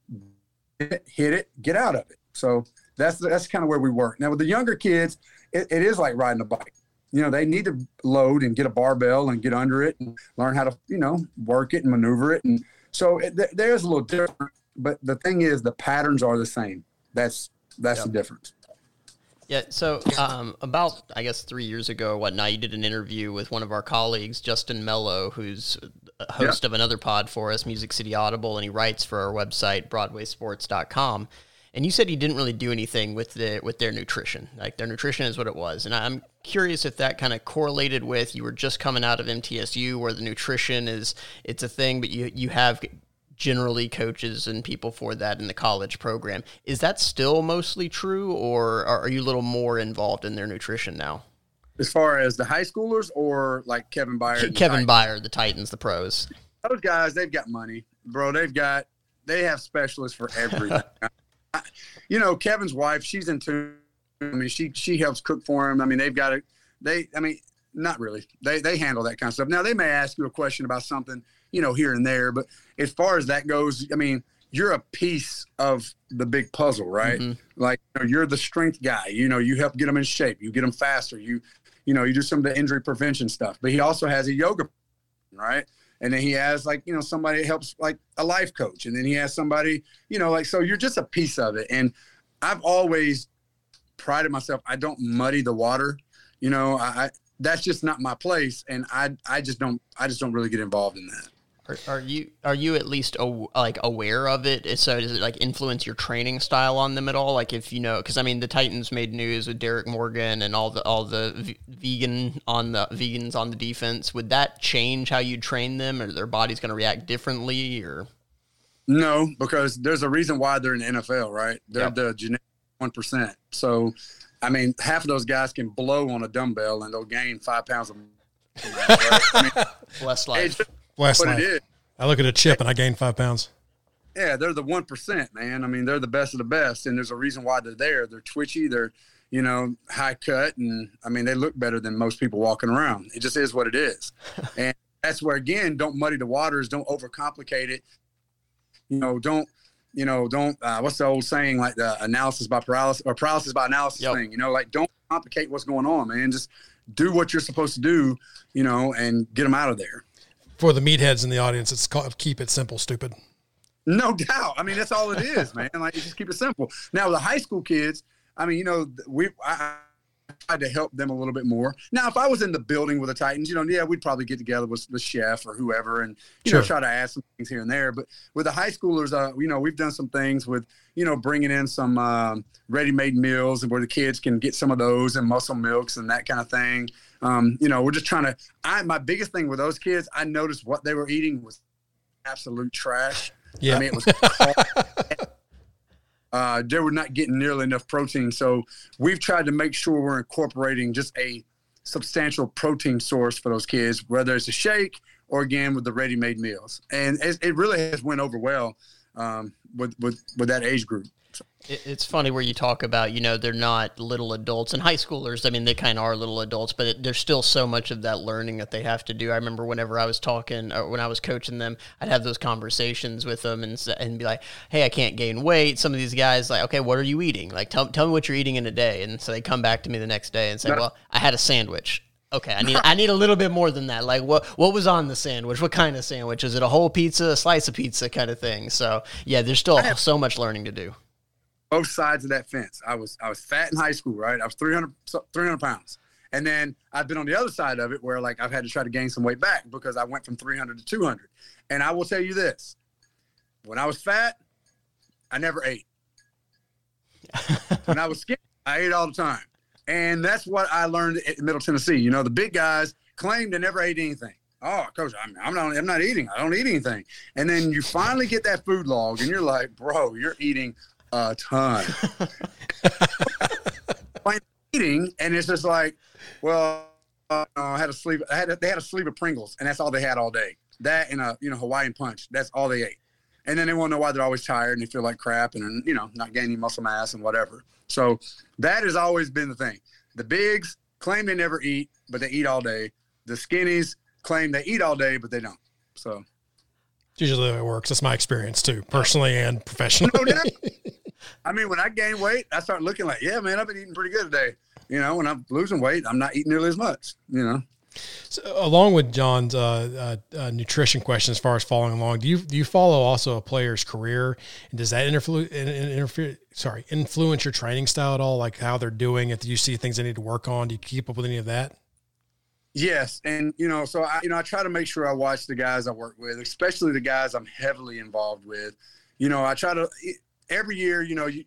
hit it, get out of it. So that's that's kind of where we work. Now with the younger kids, it, it is like riding a bike. You know, they need to load and get a barbell and get under it and learn how to, you know, work it and maneuver it. And so it, there's a little different, but the thing is, the patterns are the same. That's that's yep. the difference. Yeah. So um, about I guess three years ago or whatnot, you did an interview with one of our colleagues, Justin Melo, who's a host of another pod for us, Music City Audible, and he writes for our website, BroadwaySports.com. And you said he didn't really do anything with the with their nutrition. Like their nutrition is what it was. And I'm curious if that kind of correlated with you were just coming out of MTSU where the nutrition is it's a thing, but you you have generally coaches and people for that in the college program. Is that still mostly true, or are you a little more involved in their nutrition now? As far as the high schoolers, or like Kevin Byard, Kevin Byard, the Titans, the pros. Those guys, they've got money, bro. They've got they have specialists for everything. you know, Kevin's wife, she's in tune. I mean, she she helps cook for him. I mean, they've got it. They, I mean, not really. They they handle that kind of stuff. Now they may ask you a question about something you know, here and there. But as far as that goes, I mean, you're a piece of the big puzzle, right? Mm-hmm. Like you know, you're the strength guy. You know, you help get them in shape. You get them faster. You, you know, you do some of the injury prevention stuff. But he also has a yoga, right? And then he has like you know somebody that helps like a life coach, and then he has somebody you know like so you're just a piece of it. And I've always prided myself. I don't muddy the water. You know, I, I that's just not my place, and I I just don't I just don't really get involved in that. Are, are, you are you at least like aware of it? So does it like influence your training style on them at all? Like if you know, because I mean the Titans made news with Derrick Morgan and all the all the v- vegan on the vegans on the defense. Would that change how you train them, or their body's going to react differently? Or no, because there's a reason why they're in the NFL, right? They're yep. the genetic one percent. So, I mean, half of those guys can blow on a dumbbell and they'll gain five pounds of. Right? I mean, Less life. Last but life. I look at a chip and I gain five pounds. Yeah, they're the one percent, man. I mean, they're the best of the best, and there's a reason why they're there. They're twitchy. They're you know high cut, and I mean they look better than most people walking around. It just is what it is, and that's where again, don't muddy the waters. Don't overcomplicate it. You know, don't you know, don't uh, what's the old saying like the analysis by paralysis or paralysis by analysis yep. thing. You know, like don't complicate what's going on, man. Just do what you're supposed to do, you know, and get them out of there for the meatheads in the audience, it's called keep it simple, stupid. No doubt. I mean, that's all it is, man. Like, just keep it simple. Now, the high school kids, I mean, you know, we I, tried to help them a little bit more. Now, if I was in the building with the Titans, you know, yeah, we'd probably get together with the chef or whoever, and you sure. know, try to add some things here and there. But with the high schoolers, uh, you know, we've done some things with, you know, bringing in some um, ready-made meals and where the kids can get some of those and muscle milks and that kind of thing. Um, you know, we're just trying to. I my biggest thing with those kids, I noticed what they were eating was absolute trash. Yeah, I mean, it was. uh, they were not getting nearly enough protein, so we've tried to make sure we're incorporating just a substantial protein source for those kids, whether it's a shake or again with the ready-made meals, and it, it really has went over well um, with with with that age group. It's funny where you talk about, you know, they're not little adults and high schoolers. I mean, they kind of are little adults, but it, there's still so much of that learning that they have to do. I remember whenever I was talking, or when I was coaching them, I'd have those conversations with them and, and be like, hey, I can't gain weight. Some of these guys, like, okay, what are you eating? Like, tell, tell me what you're eating in a day. And so they come back to me the next day and say, well, I had a sandwich. Okay, I need I need a little bit more than that. Like what what was on the sandwich? What kind of sandwich? Is it a whole pizza, a slice of pizza kind of thing? So yeah, there's still have, so much learning to do both sides of that fence. I was I was fat in high school, right? I was 300, 300 pounds. And then I've been on the other side of it where like I've had to try to gain some weight back because I went from 300 to 200. And I will tell you this. When I was fat, I never ate. when I was skinny, I ate all the time. And that's what I learned in Middle Tennessee. You know, the big guys claim they never ate anything. Oh, coach, I'm, I'm not. I'm not eating. I don't eat anything. And then you finally get that food log, and you're like, bro, you're eating a ton. eating, and it's just like, well, uh, I had a sleeve. I had a, they had a sleeve of Pringles, and that's all they had all day. That and a you know Hawaiian punch. That's all they ate. And then they want to know why they're always tired and they feel like crap and you know not gaining muscle mass and whatever. So that has always been the thing. The bigs claim they never eat, but they eat all day. The skinnies claim they eat all day, but they don't. So usually it works. That's my experience too, personally and professionally. No I mean, when I gain weight, I start looking like, yeah, man, I've been eating pretty good today. You know, when I'm losing weight, I'm not eating nearly as much. You know. So, along with John's uh, uh, uh, nutrition question, as far as following along, do you do you follow also a player's career, and does that interfere interfere sorry influence your training style at all? Like how they're doing, if you see things they need to work on, do you keep up with any of that? Yes, and you know, so I you know I try to make sure I watch the guys I work with, especially the guys I'm heavily involved with. You know, I try to every year. You know, you,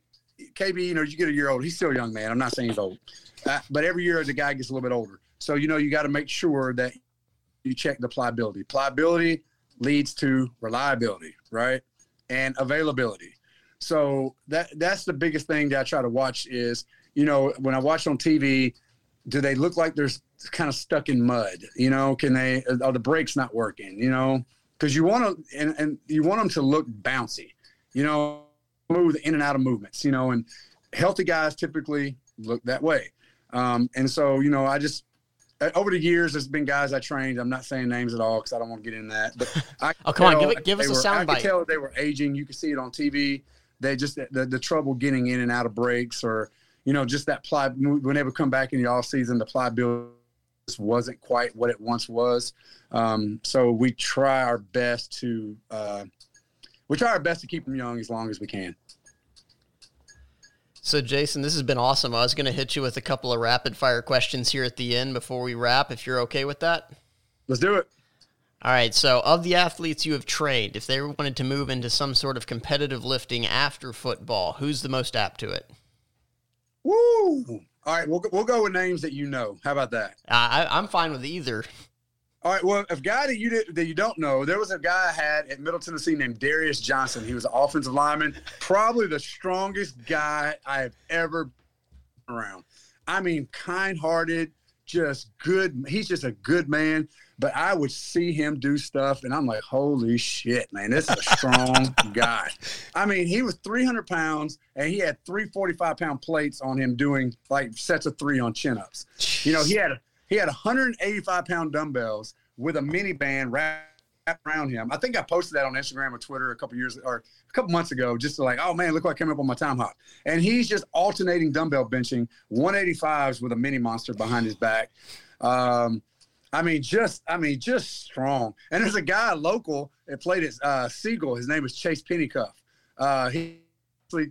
KB, you know, you get a year old. He's still a young man. I'm not saying he's old, uh, but every year the guy gets a little bit older. So, you know, you got to make sure that you check the pliability. Pliability leads to reliability, right? And availability. So that that's the biggest thing that I try to watch is, you know, when I watch on TV, do they look like they're kind of stuck in mud? You know, can they are the brakes not working? You know, because you want to and, and you want them to look bouncy, you know, smooth in and out of movements, you know, and healthy guys typically look that way. Um, and so, you know, I just over the years, there's been guys I trained. I'm not saying names at all because I don't want to get in that. But I oh, come on, give, it, give us a were, sound I could tell they were aging. You can see it on TV. They just the, the trouble getting in and out of breaks, or you know, just that ply. When they would come back in the off season, the pliability wasn't quite what it once was. Um, so we try our best to uh, we try our best to keep them young as long as we can. So, Jason, this has been awesome. I was going to hit you with a couple of rapid fire questions here at the end before we wrap, if you're okay with that. Let's do it. All right. So, of the athletes you have trained, if they wanted to move into some sort of competitive lifting after football, who's the most apt to it? Woo! All right, we'll, we'll go with names that you know. How about that? Uh, I, I'm fine with either. All right. Well, a guy that you did, that you don't know, there was a guy I had at Middle Tennessee named Darius Johnson. He was an offensive lineman, probably the strongest guy I have ever been around. I mean, kind-hearted, just good. He's just a good man. But I would see him do stuff, and I'm like, holy shit, man, this is a strong guy. I mean, he was 300 pounds, and he had three 45 pound plates on him doing like sets of three on chin ups. You know, he had he had 185 pound dumbbells with a mini band wrapped around him. I think I posted that on Instagram or Twitter a couple years or a couple months ago, just to like, oh man, look what I came up on my Timehop. And he's just alternating dumbbell benching 185s with a mini monster behind his back. Um, I mean, just I mean, just strong. And there's a guy local that played at uh. His name is Chase Pennycuff. Uh, he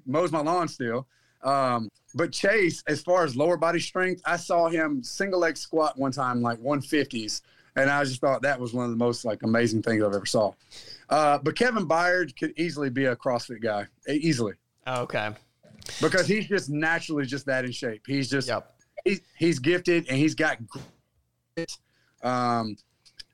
mows my lawn still. Um, but Chase, as far as lower body strength, I saw him single leg squat one time, like 150s, and I just thought that was one of the most like amazing things I've ever saw. Uh, but Kevin Byard could easily be a CrossFit guy, easily. Okay. Because he's just naturally just that in shape. He's just yep. he's he's gifted and he's got. Um,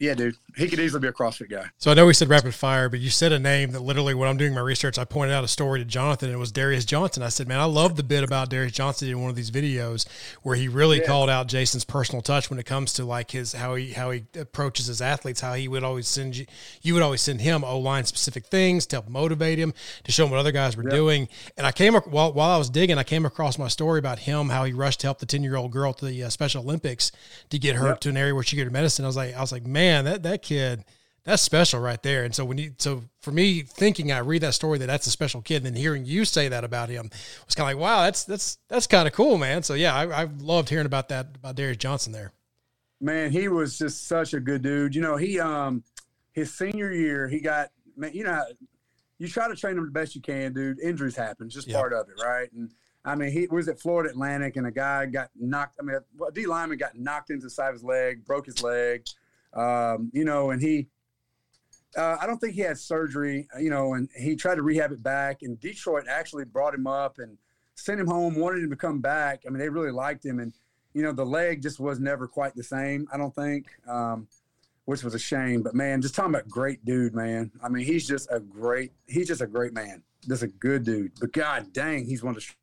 yeah, dude, he could easily be a CrossFit guy. So I know we said rapid fire, but you said a name that literally, when I'm doing my research, I pointed out a story to Jonathan, and it was Darius Johnson. I said, "Man, I love the bit about Darius Johnson in one of these videos where he really yeah. called out Jason's personal touch when it comes to like his how he how he approaches his athletes, how he would always send you, you would always send him O line specific things to help motivate him, to show him what other guys were doing. And I came while while I was digging, I came across my story about him how he rushed to help the ten year old girl to the uh, Special Olympics to get her to an area where she could get medicine. I was like, I was like, man, that that kid that's special right there. And so when you, so for me thinking, I read that story that that's a special kid, and then hearing you say that about him was kind of like, wow, that's that's that's kind of cool, man. So yeah, I, I loved hearing about that about Darius Johnson there. Man, he was just such a good dude. You know, he um his senior year, he got man, you know, you try to train him the best you can, dude. Injuries happen, just part of it, right? And I mean, he was at Florida Atlantic, and a guy got knocked. I mean, a D lineman got knocked into the side of his leg, broke his leg. Um, you know, and he uh, I don't think he had surgery, you know, and he tried to rehab it back. And Detroit actually brought him up and sent him home, wanted him to come back. I mean, they really liked him. And, you know, the leg just was never quite the same, I don't think, um, which was a shame. But, man, just talking about great dude, man. I mean, he's just a great, he's just a great man. Just a good dude. But, God dang, he's one of the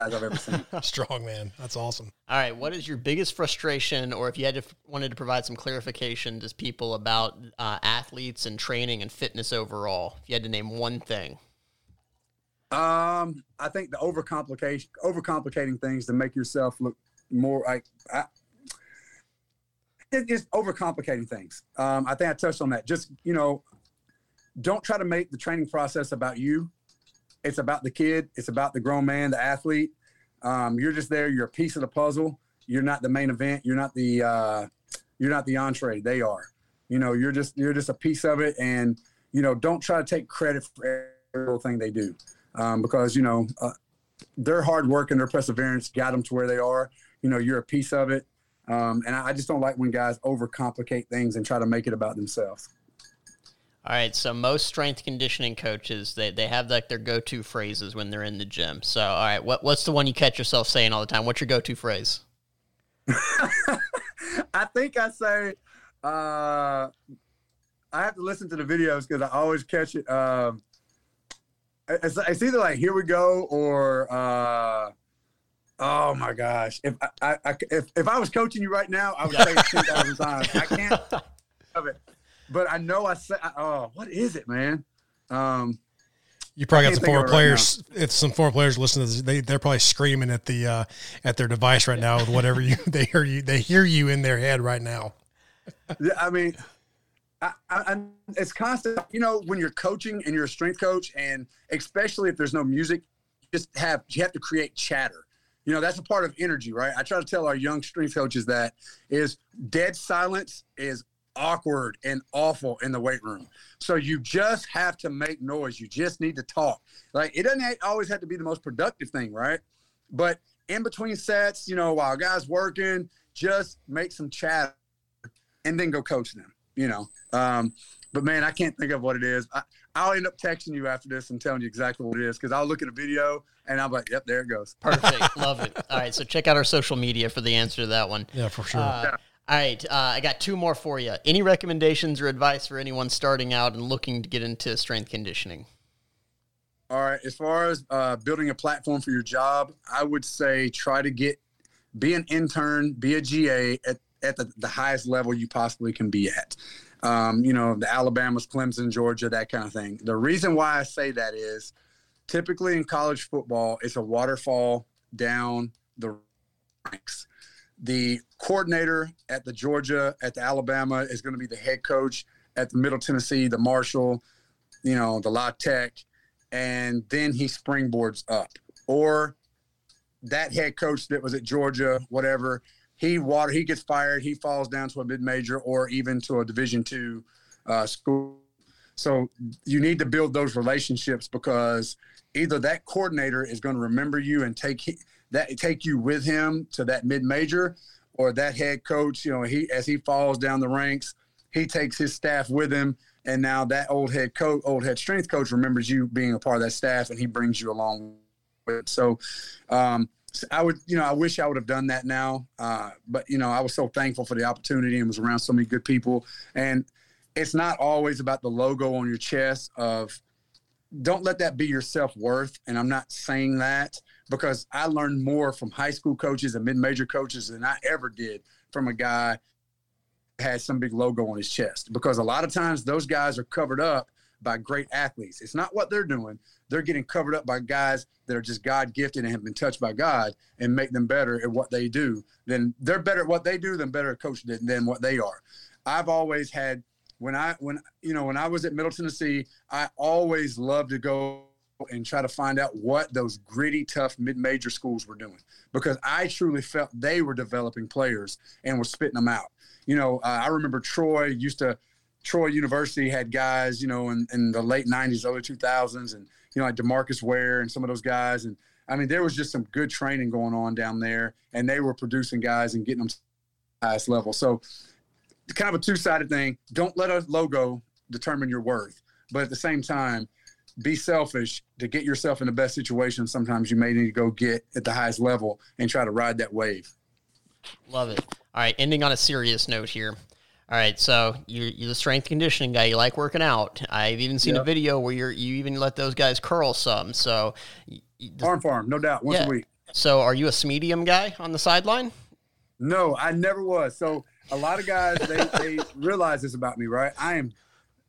I've ever seen. Strong man. That's awesome. All right. What is your biggest frustration, or if you had to wanted to provide some clarification to people about uh, athletes and training and fitness overall? If you had to name one thing. Um, I think the overcomplication, overcomplicating things to make yourself look more like. I, it's overcomplicating things. Um, I think I touched on that. Just you know, don't try to make the training process about you it's about the kid. It's about the grown man, the athlete. Um, you're just there. You're a piece of the puzzle. You're not the main event. You're not the uh, You're not the entree. They are. You know, you're just you're just a piece of it, and you know, don't try to take credit for everything they do, um, because you know uh, their hard work and their perseverance got them to where they are. You know, you're a piece of it, um, and I, I just don't like when guys overcomplicate things and try to make it about themselves. All right, so most strength conditioning coaches they, they have like their go to phrases when they're in the gym. So all right, what what's the one you catch yourself saying all the time? What's your go to phrase? I think I say uh, I have to listen to the videos because I always catch it. Um, it's, it's, either like "Here we go" or uh, "Oh my gosh." If I, I, if if I was coaching you right now, I would say it ten thousand times. I can't of it but I know I said, oh, what is it, man? Um, you probably got some former players. Right if some former players listen to this, they they're probably screaming at the uh, at their device right now with whatever you they hear you they hear you in their head right now. I mean, I, I, it's constant. You know, when you're coaching and you're a strength coach, and especially if there's no music, just have you have to create chatter. You know, that's a part of energy, right? I try to tell our young strength coaches that is dead silence is awkward and awful in the weight room. So you just have to make noise. You just need to talk. Like it doesn't always have to be the most productive thing, right? But in between sets, you know, while guys working, just make some chat and then go coach them, you know. Um, but man, I can't think of what it is. I, will end up texting you after this and telling you exactly what it is because I'll look at a video and I'm like, yep, there it goes. Perfect. Love it. All right. So check out our social media for the answer to that one. Yeah, for sure. Uh, yeah. All right, uh, I got two more for you. Any recommendations or advice for anyone starting out and looking to get into strength conditioning? All right, as far as uh, building a platform for your job, I would say try to get be an intern, be a GA at, at the, the highest level you possibly can be at. Um, you know, the Alabamas, Clemson, Georgia, that kind of thing. The reason why I say that is typically in college football, it's a waterfall down the ranks the coordinator at the Georgia, at the Alabama is going to be the head coach at the Middle Tennessee, the Marshall, you know, the La Tech, and then he springboards up. Or that head coach that was at Georgia, whatever, he water he gets fired, he falls down to a mid major or even to a Division two uh, school. So you need to build those relationships because either that coordinator is going to remember you and take that take you with him to that mid major, or that head coach, you know, he as he falls down the ranks, he takes his staff with him, and now that old head coach, old head strength coach remembers you being a part of that staff, and he brings you along with. It. So, um, I would, you know, I wish I would have done that now, uh, but you know, I was so thankful for the opportunity and was around so many good people, and it's not always about the logo on your chest of don't let that be your self-worth and i'm not saying that because I learned more from high school coaches and mid-major coaches than I ever did from a guy had some big logo on his chest because a lot of times those guys are covered up by great athletes. It's not what they're doing. They're getting covered up by guys that are just God gifted and have been touched by God and make them better at what they do. Then they're better at what they do than better at coach than, than what they are. I've always had when I when you know when I was at Middle Tennessee, I always loved to go and try to find out what those gritty, tough mid-major schools were doing because I truly felt they were developing players and were spitting them out. You know, uh, I remember Troy used to. Troy University had guys, you know, in, in the late '90s, early 2000s, and you know, like Demarcus Ware and some of those guys. And I mean, there was just some good training going on down there, and they were producing guys and getting them to highest level. So, kind of a two-sided thing. Don't let a logo determine your worth, but at the same time, be selfish to get yourself in the best situation. Sometimes you may need to go get at the highest level and try to ride that wave. Love it. All right, ending on a serious note here. All right, so you're, you're the strength conditioning guy. You like working out. I've even seen yep. a video where you're you even let those guys curl some. So farm farm, no doubt, once yeah. a week. So are you a medium guy on the sideline? No, I never was. So a lot of guys they, they realize this about me, right? I am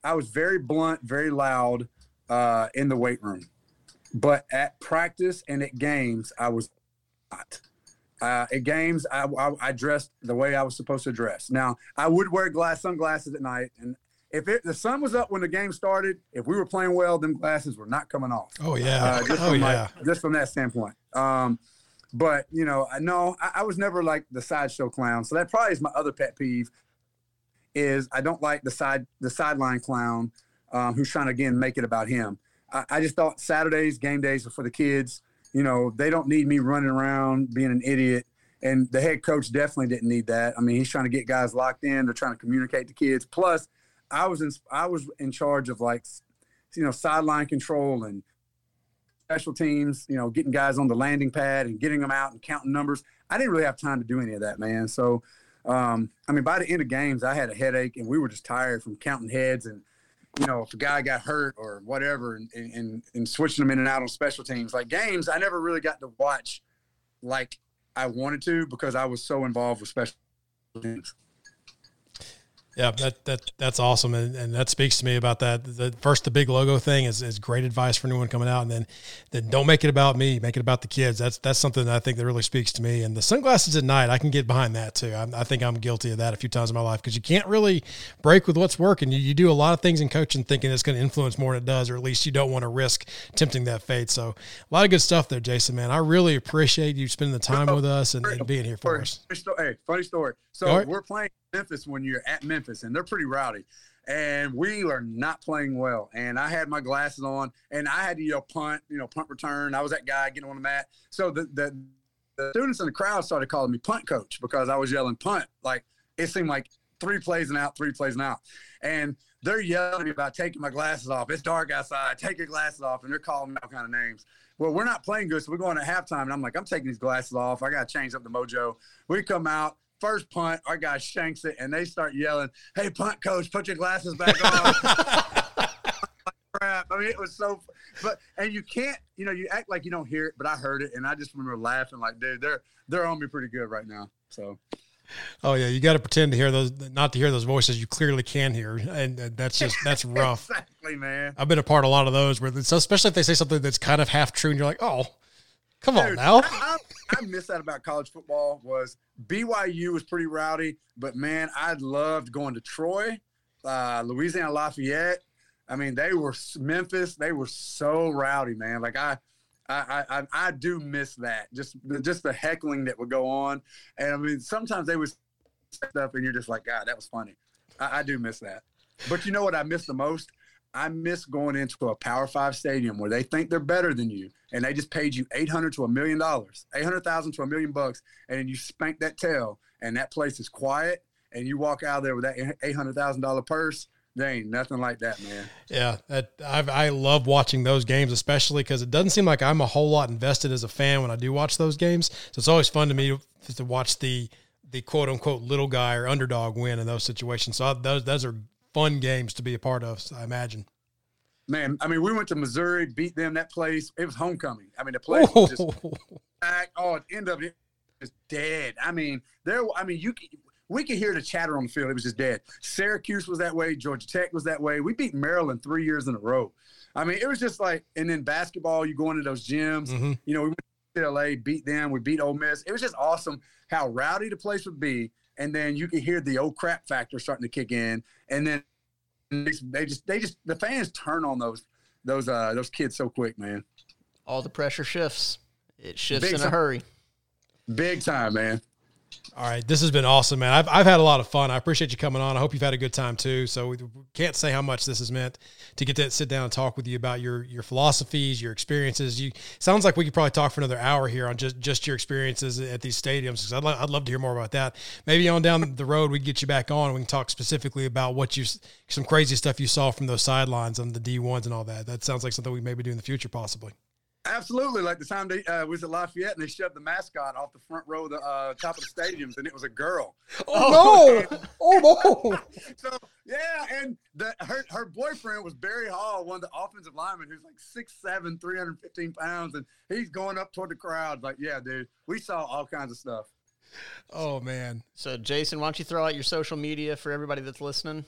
I was very blunt, very loud uh, in the weight room, but at practice and at games, I was not. Uh, at games, I, I, I, dressed the way I was supposed to dress. Now, I would wear glass sunglasses at night, and if it, the sun was up when the game started, if we were playing well, them glasses were not coming off. Oh yeah, uh, just oh yeah, my, just from that standpoint. Um, but you know, I know I, I was never like the sideshow clown, so that probably is my other pet peeve. is I don't like the side the sideline clown um, who's trying to again make it about him. I, I just thought Saturdays, game days are for the kids. You know, they don't need me running around being an idiot. And the head coach definitely didn't need that. I mean, he's trying to get guys locked in. They're trying to communicate to kids. Plus, I was in I was in charge of like, you know, sideline control and special teams. You know, getting guys on the landing pad and getting them out and counting numbers. I didn't really have time to do any of that, man. So, um, I mean, by the end of games, I had a headache and we were just tired from counting heads and you know, if a guy got hurt or whatever, and, and, and switching them in and out on special teams. Like games, I never really got to watch like I wanted to because I was so involved with special teams. Yeah, that that that's awesome, and, and that speaks to me about that. The first, the big logo thing is, is great advice for anyone coming out, and then then don't make it about me, make it about the kids. That's that's something that I think that really speaks to me. And the sunglasses at night, I can get behind that too. I, I think I'm guilty of that a few times in my life because you can't really break with what's working. You, you do a lot of things in coaching thinking it's going to influence more than it does, or at least you don't want to risk tempting that fate. So a lot of good stuff there, Jason. Man, I really appreciate you spending the time with us and, and being here for us. Hey, funny story. So right. we're playing Memphis when you're at Memphis, and they're pretty rowdy. And we are not playing well. And I had my glasses on, and I had to know punt, you know punt return. I was that guy getting on the mat. So the the, the students in the crowd started calling me punt coach because I was yelling punt. Like it seemed like three plays and out, three plays and out. And they're yelling about taking my glasses off. It's dark outside. Take your glasses off. And they're calling me all kind of names. Well, we're not playing good, so we're going at halftime. And I'm like, I'm taking these glasses off. I got to change up the mojo. We come out first punt, our guy shanks it, and they start yelling, "Hey, punt coach, put your glasses back on." crap. I mean, it was so, but and you can't, you know, you act like you don't hear it, but I heard it, and I just remember laughing like, dude, they're they're on me pretty good right now. So. Oh yeah, you got to pretend to hear those, not to hear those voices you clearly can hear, and that's just that's rough. exactly, man. I've been a part of a lot of those where, especially if they say something that's kind of half true, and you're like, oh, come Dude, on now. I, I, I miss that about college football was BYU was pretty rowdy, but man, I loved going to Troy, uh, Louisiana Lafayette. I mean, they were Memphis. They were so rowdy, man. Like I, I, I, I do miss that. Just, just the heckling that would go on, and I mean, sometimes they would stuff, and you're just like, God, that was funny. I, I do miss that. But you know what I miss the most? I miss going into a Power Five stadium where they think they're better than you, and they just paid you eight hundred to a million dollars, eight hundred thousand to a million bucks, and you spank that tail, and that place is quiet, and you walk out there with that eight hundred thousand dollar purse. There ain't nothing like that, man. Yeah, that I love watching those games, especially because it doesn't seem like I'm a whole lot invested as a fan when I do watch those games. So it's always fun to me to, to watch the the quote unquote little guy or underdog win in those situations. So I, those those are fun games to be a part of. I imagine. Man, I mean, we went to Missouri, beat them. That place, it was homecoming. I mean, the place was just packed. Oh, at the end of it, just dead. I mean, there. I mean, you. We could hear the chatter on the field. It was just dead. Syracuse was that way. Georgia Tech was that way. We beat Maryland three years in a row. I mean, it was just like, and then basketball, you go into those gyms. Mm-hmm. You know, we went to LA, beat them. We beat Ole Miss. It was just awesome how rowdy the place would be and then you can hear the old crap factor starting to kick in, and then they just they just the fans turn on those those uh those kids so quick, man. All the pressure shifts. It shifts Big in time. a hurry. Big time, man. All right, this has been awesome, man. I've, I've had a lot of fun. I appreciate you coming on. I hope you've had a good time too. So we can't say how much this has meant to get to sit down and talk with you about your your philosophies, your experiences. You sounds like we could probably talk for another hour here on just just your experiences at these stadiums. Because I'd, lo- I'd love to hear more about that. Maybe on down the road we can get you back on. We can talk specifically about what you some crazy stuff you saw from those sidelines on the D ones and all that. That sounds like something we maybe do in the future, possibly. Absolutely, like the time they uh, was at Lafayette and they shoved the mascot off the front row of the uh, top of the stadiums, and it was a girl. Oh, no! oh no! so yeah, and the, her her boyfriend was Barry Hall, one of the offensive linemen, who's like 6'7", 315 pounds, and he's going up toward the crowd. Like, yeah, dude, we saw all kinds of stuff. Oh man! So Jason, why don't you throw out your social media for everybody that's listening?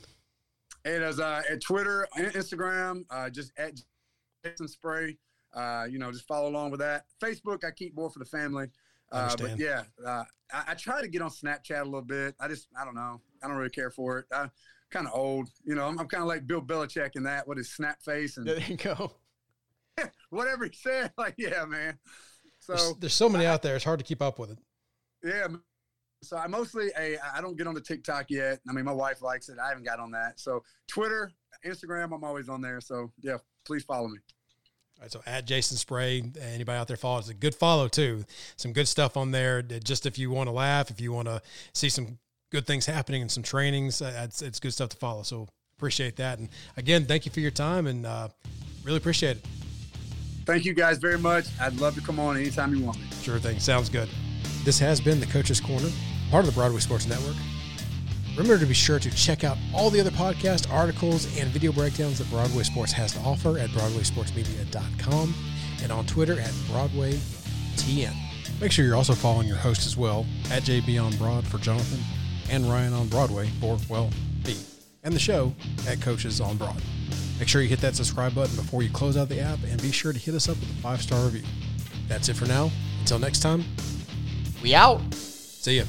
It is uh, at Twitter, Instagram, uh, just at Jason Spray. Uh, you know, just follow along with that. Facebook, I keep more for the family. Uh, but yeah, uh, I, I, try to get on Snapchat a little bit. I just, I don't know. I don't really care for it. I'm kind of old, you know. I'm, I'm kind of like Bill Belichick in that. What is snap face and there you go. whatever he said. Like, yeah, man. So there's, there's so many I, out there. It's hard to keep up with it. Yeah, So I mostly a I don't get on the TikTok yet. I mean, my wife likes it. I haven't got on that. So Twitter, Instagram, I'm always on there. So yeah, please follow me. All right, so at Jason Spray, anybody out there follow? It's a good follow too. Some good stuff on there. Just if you want to laugh, if you want to see some good things happening and some trainings, uh, it's, it's good stuff to follow. So appreciate that. And again, thank you for your time and uh, really appreciate it. Thank you guys very much. I'd love to come on anytime you want me. Sure thing. Sounds good. This has been the Coach's Corner, part of the Broadway Sports Network. Remember to be sure to check out all the other podcast articles and video breakdowns that Broadway Sports has to offer at BroadwaySportsMedia.com and on Twitter at BroadwayTN. Make sure you're also following your host as well at JB on Broad for Jonathan and Ryan on Broadway for, well, me, and the show at Coaches on Broad. Make sure you hit that subscribe button before you close out the app and be sure to hit us up with a five star review. That's it for now. Until next time, We out. see ya.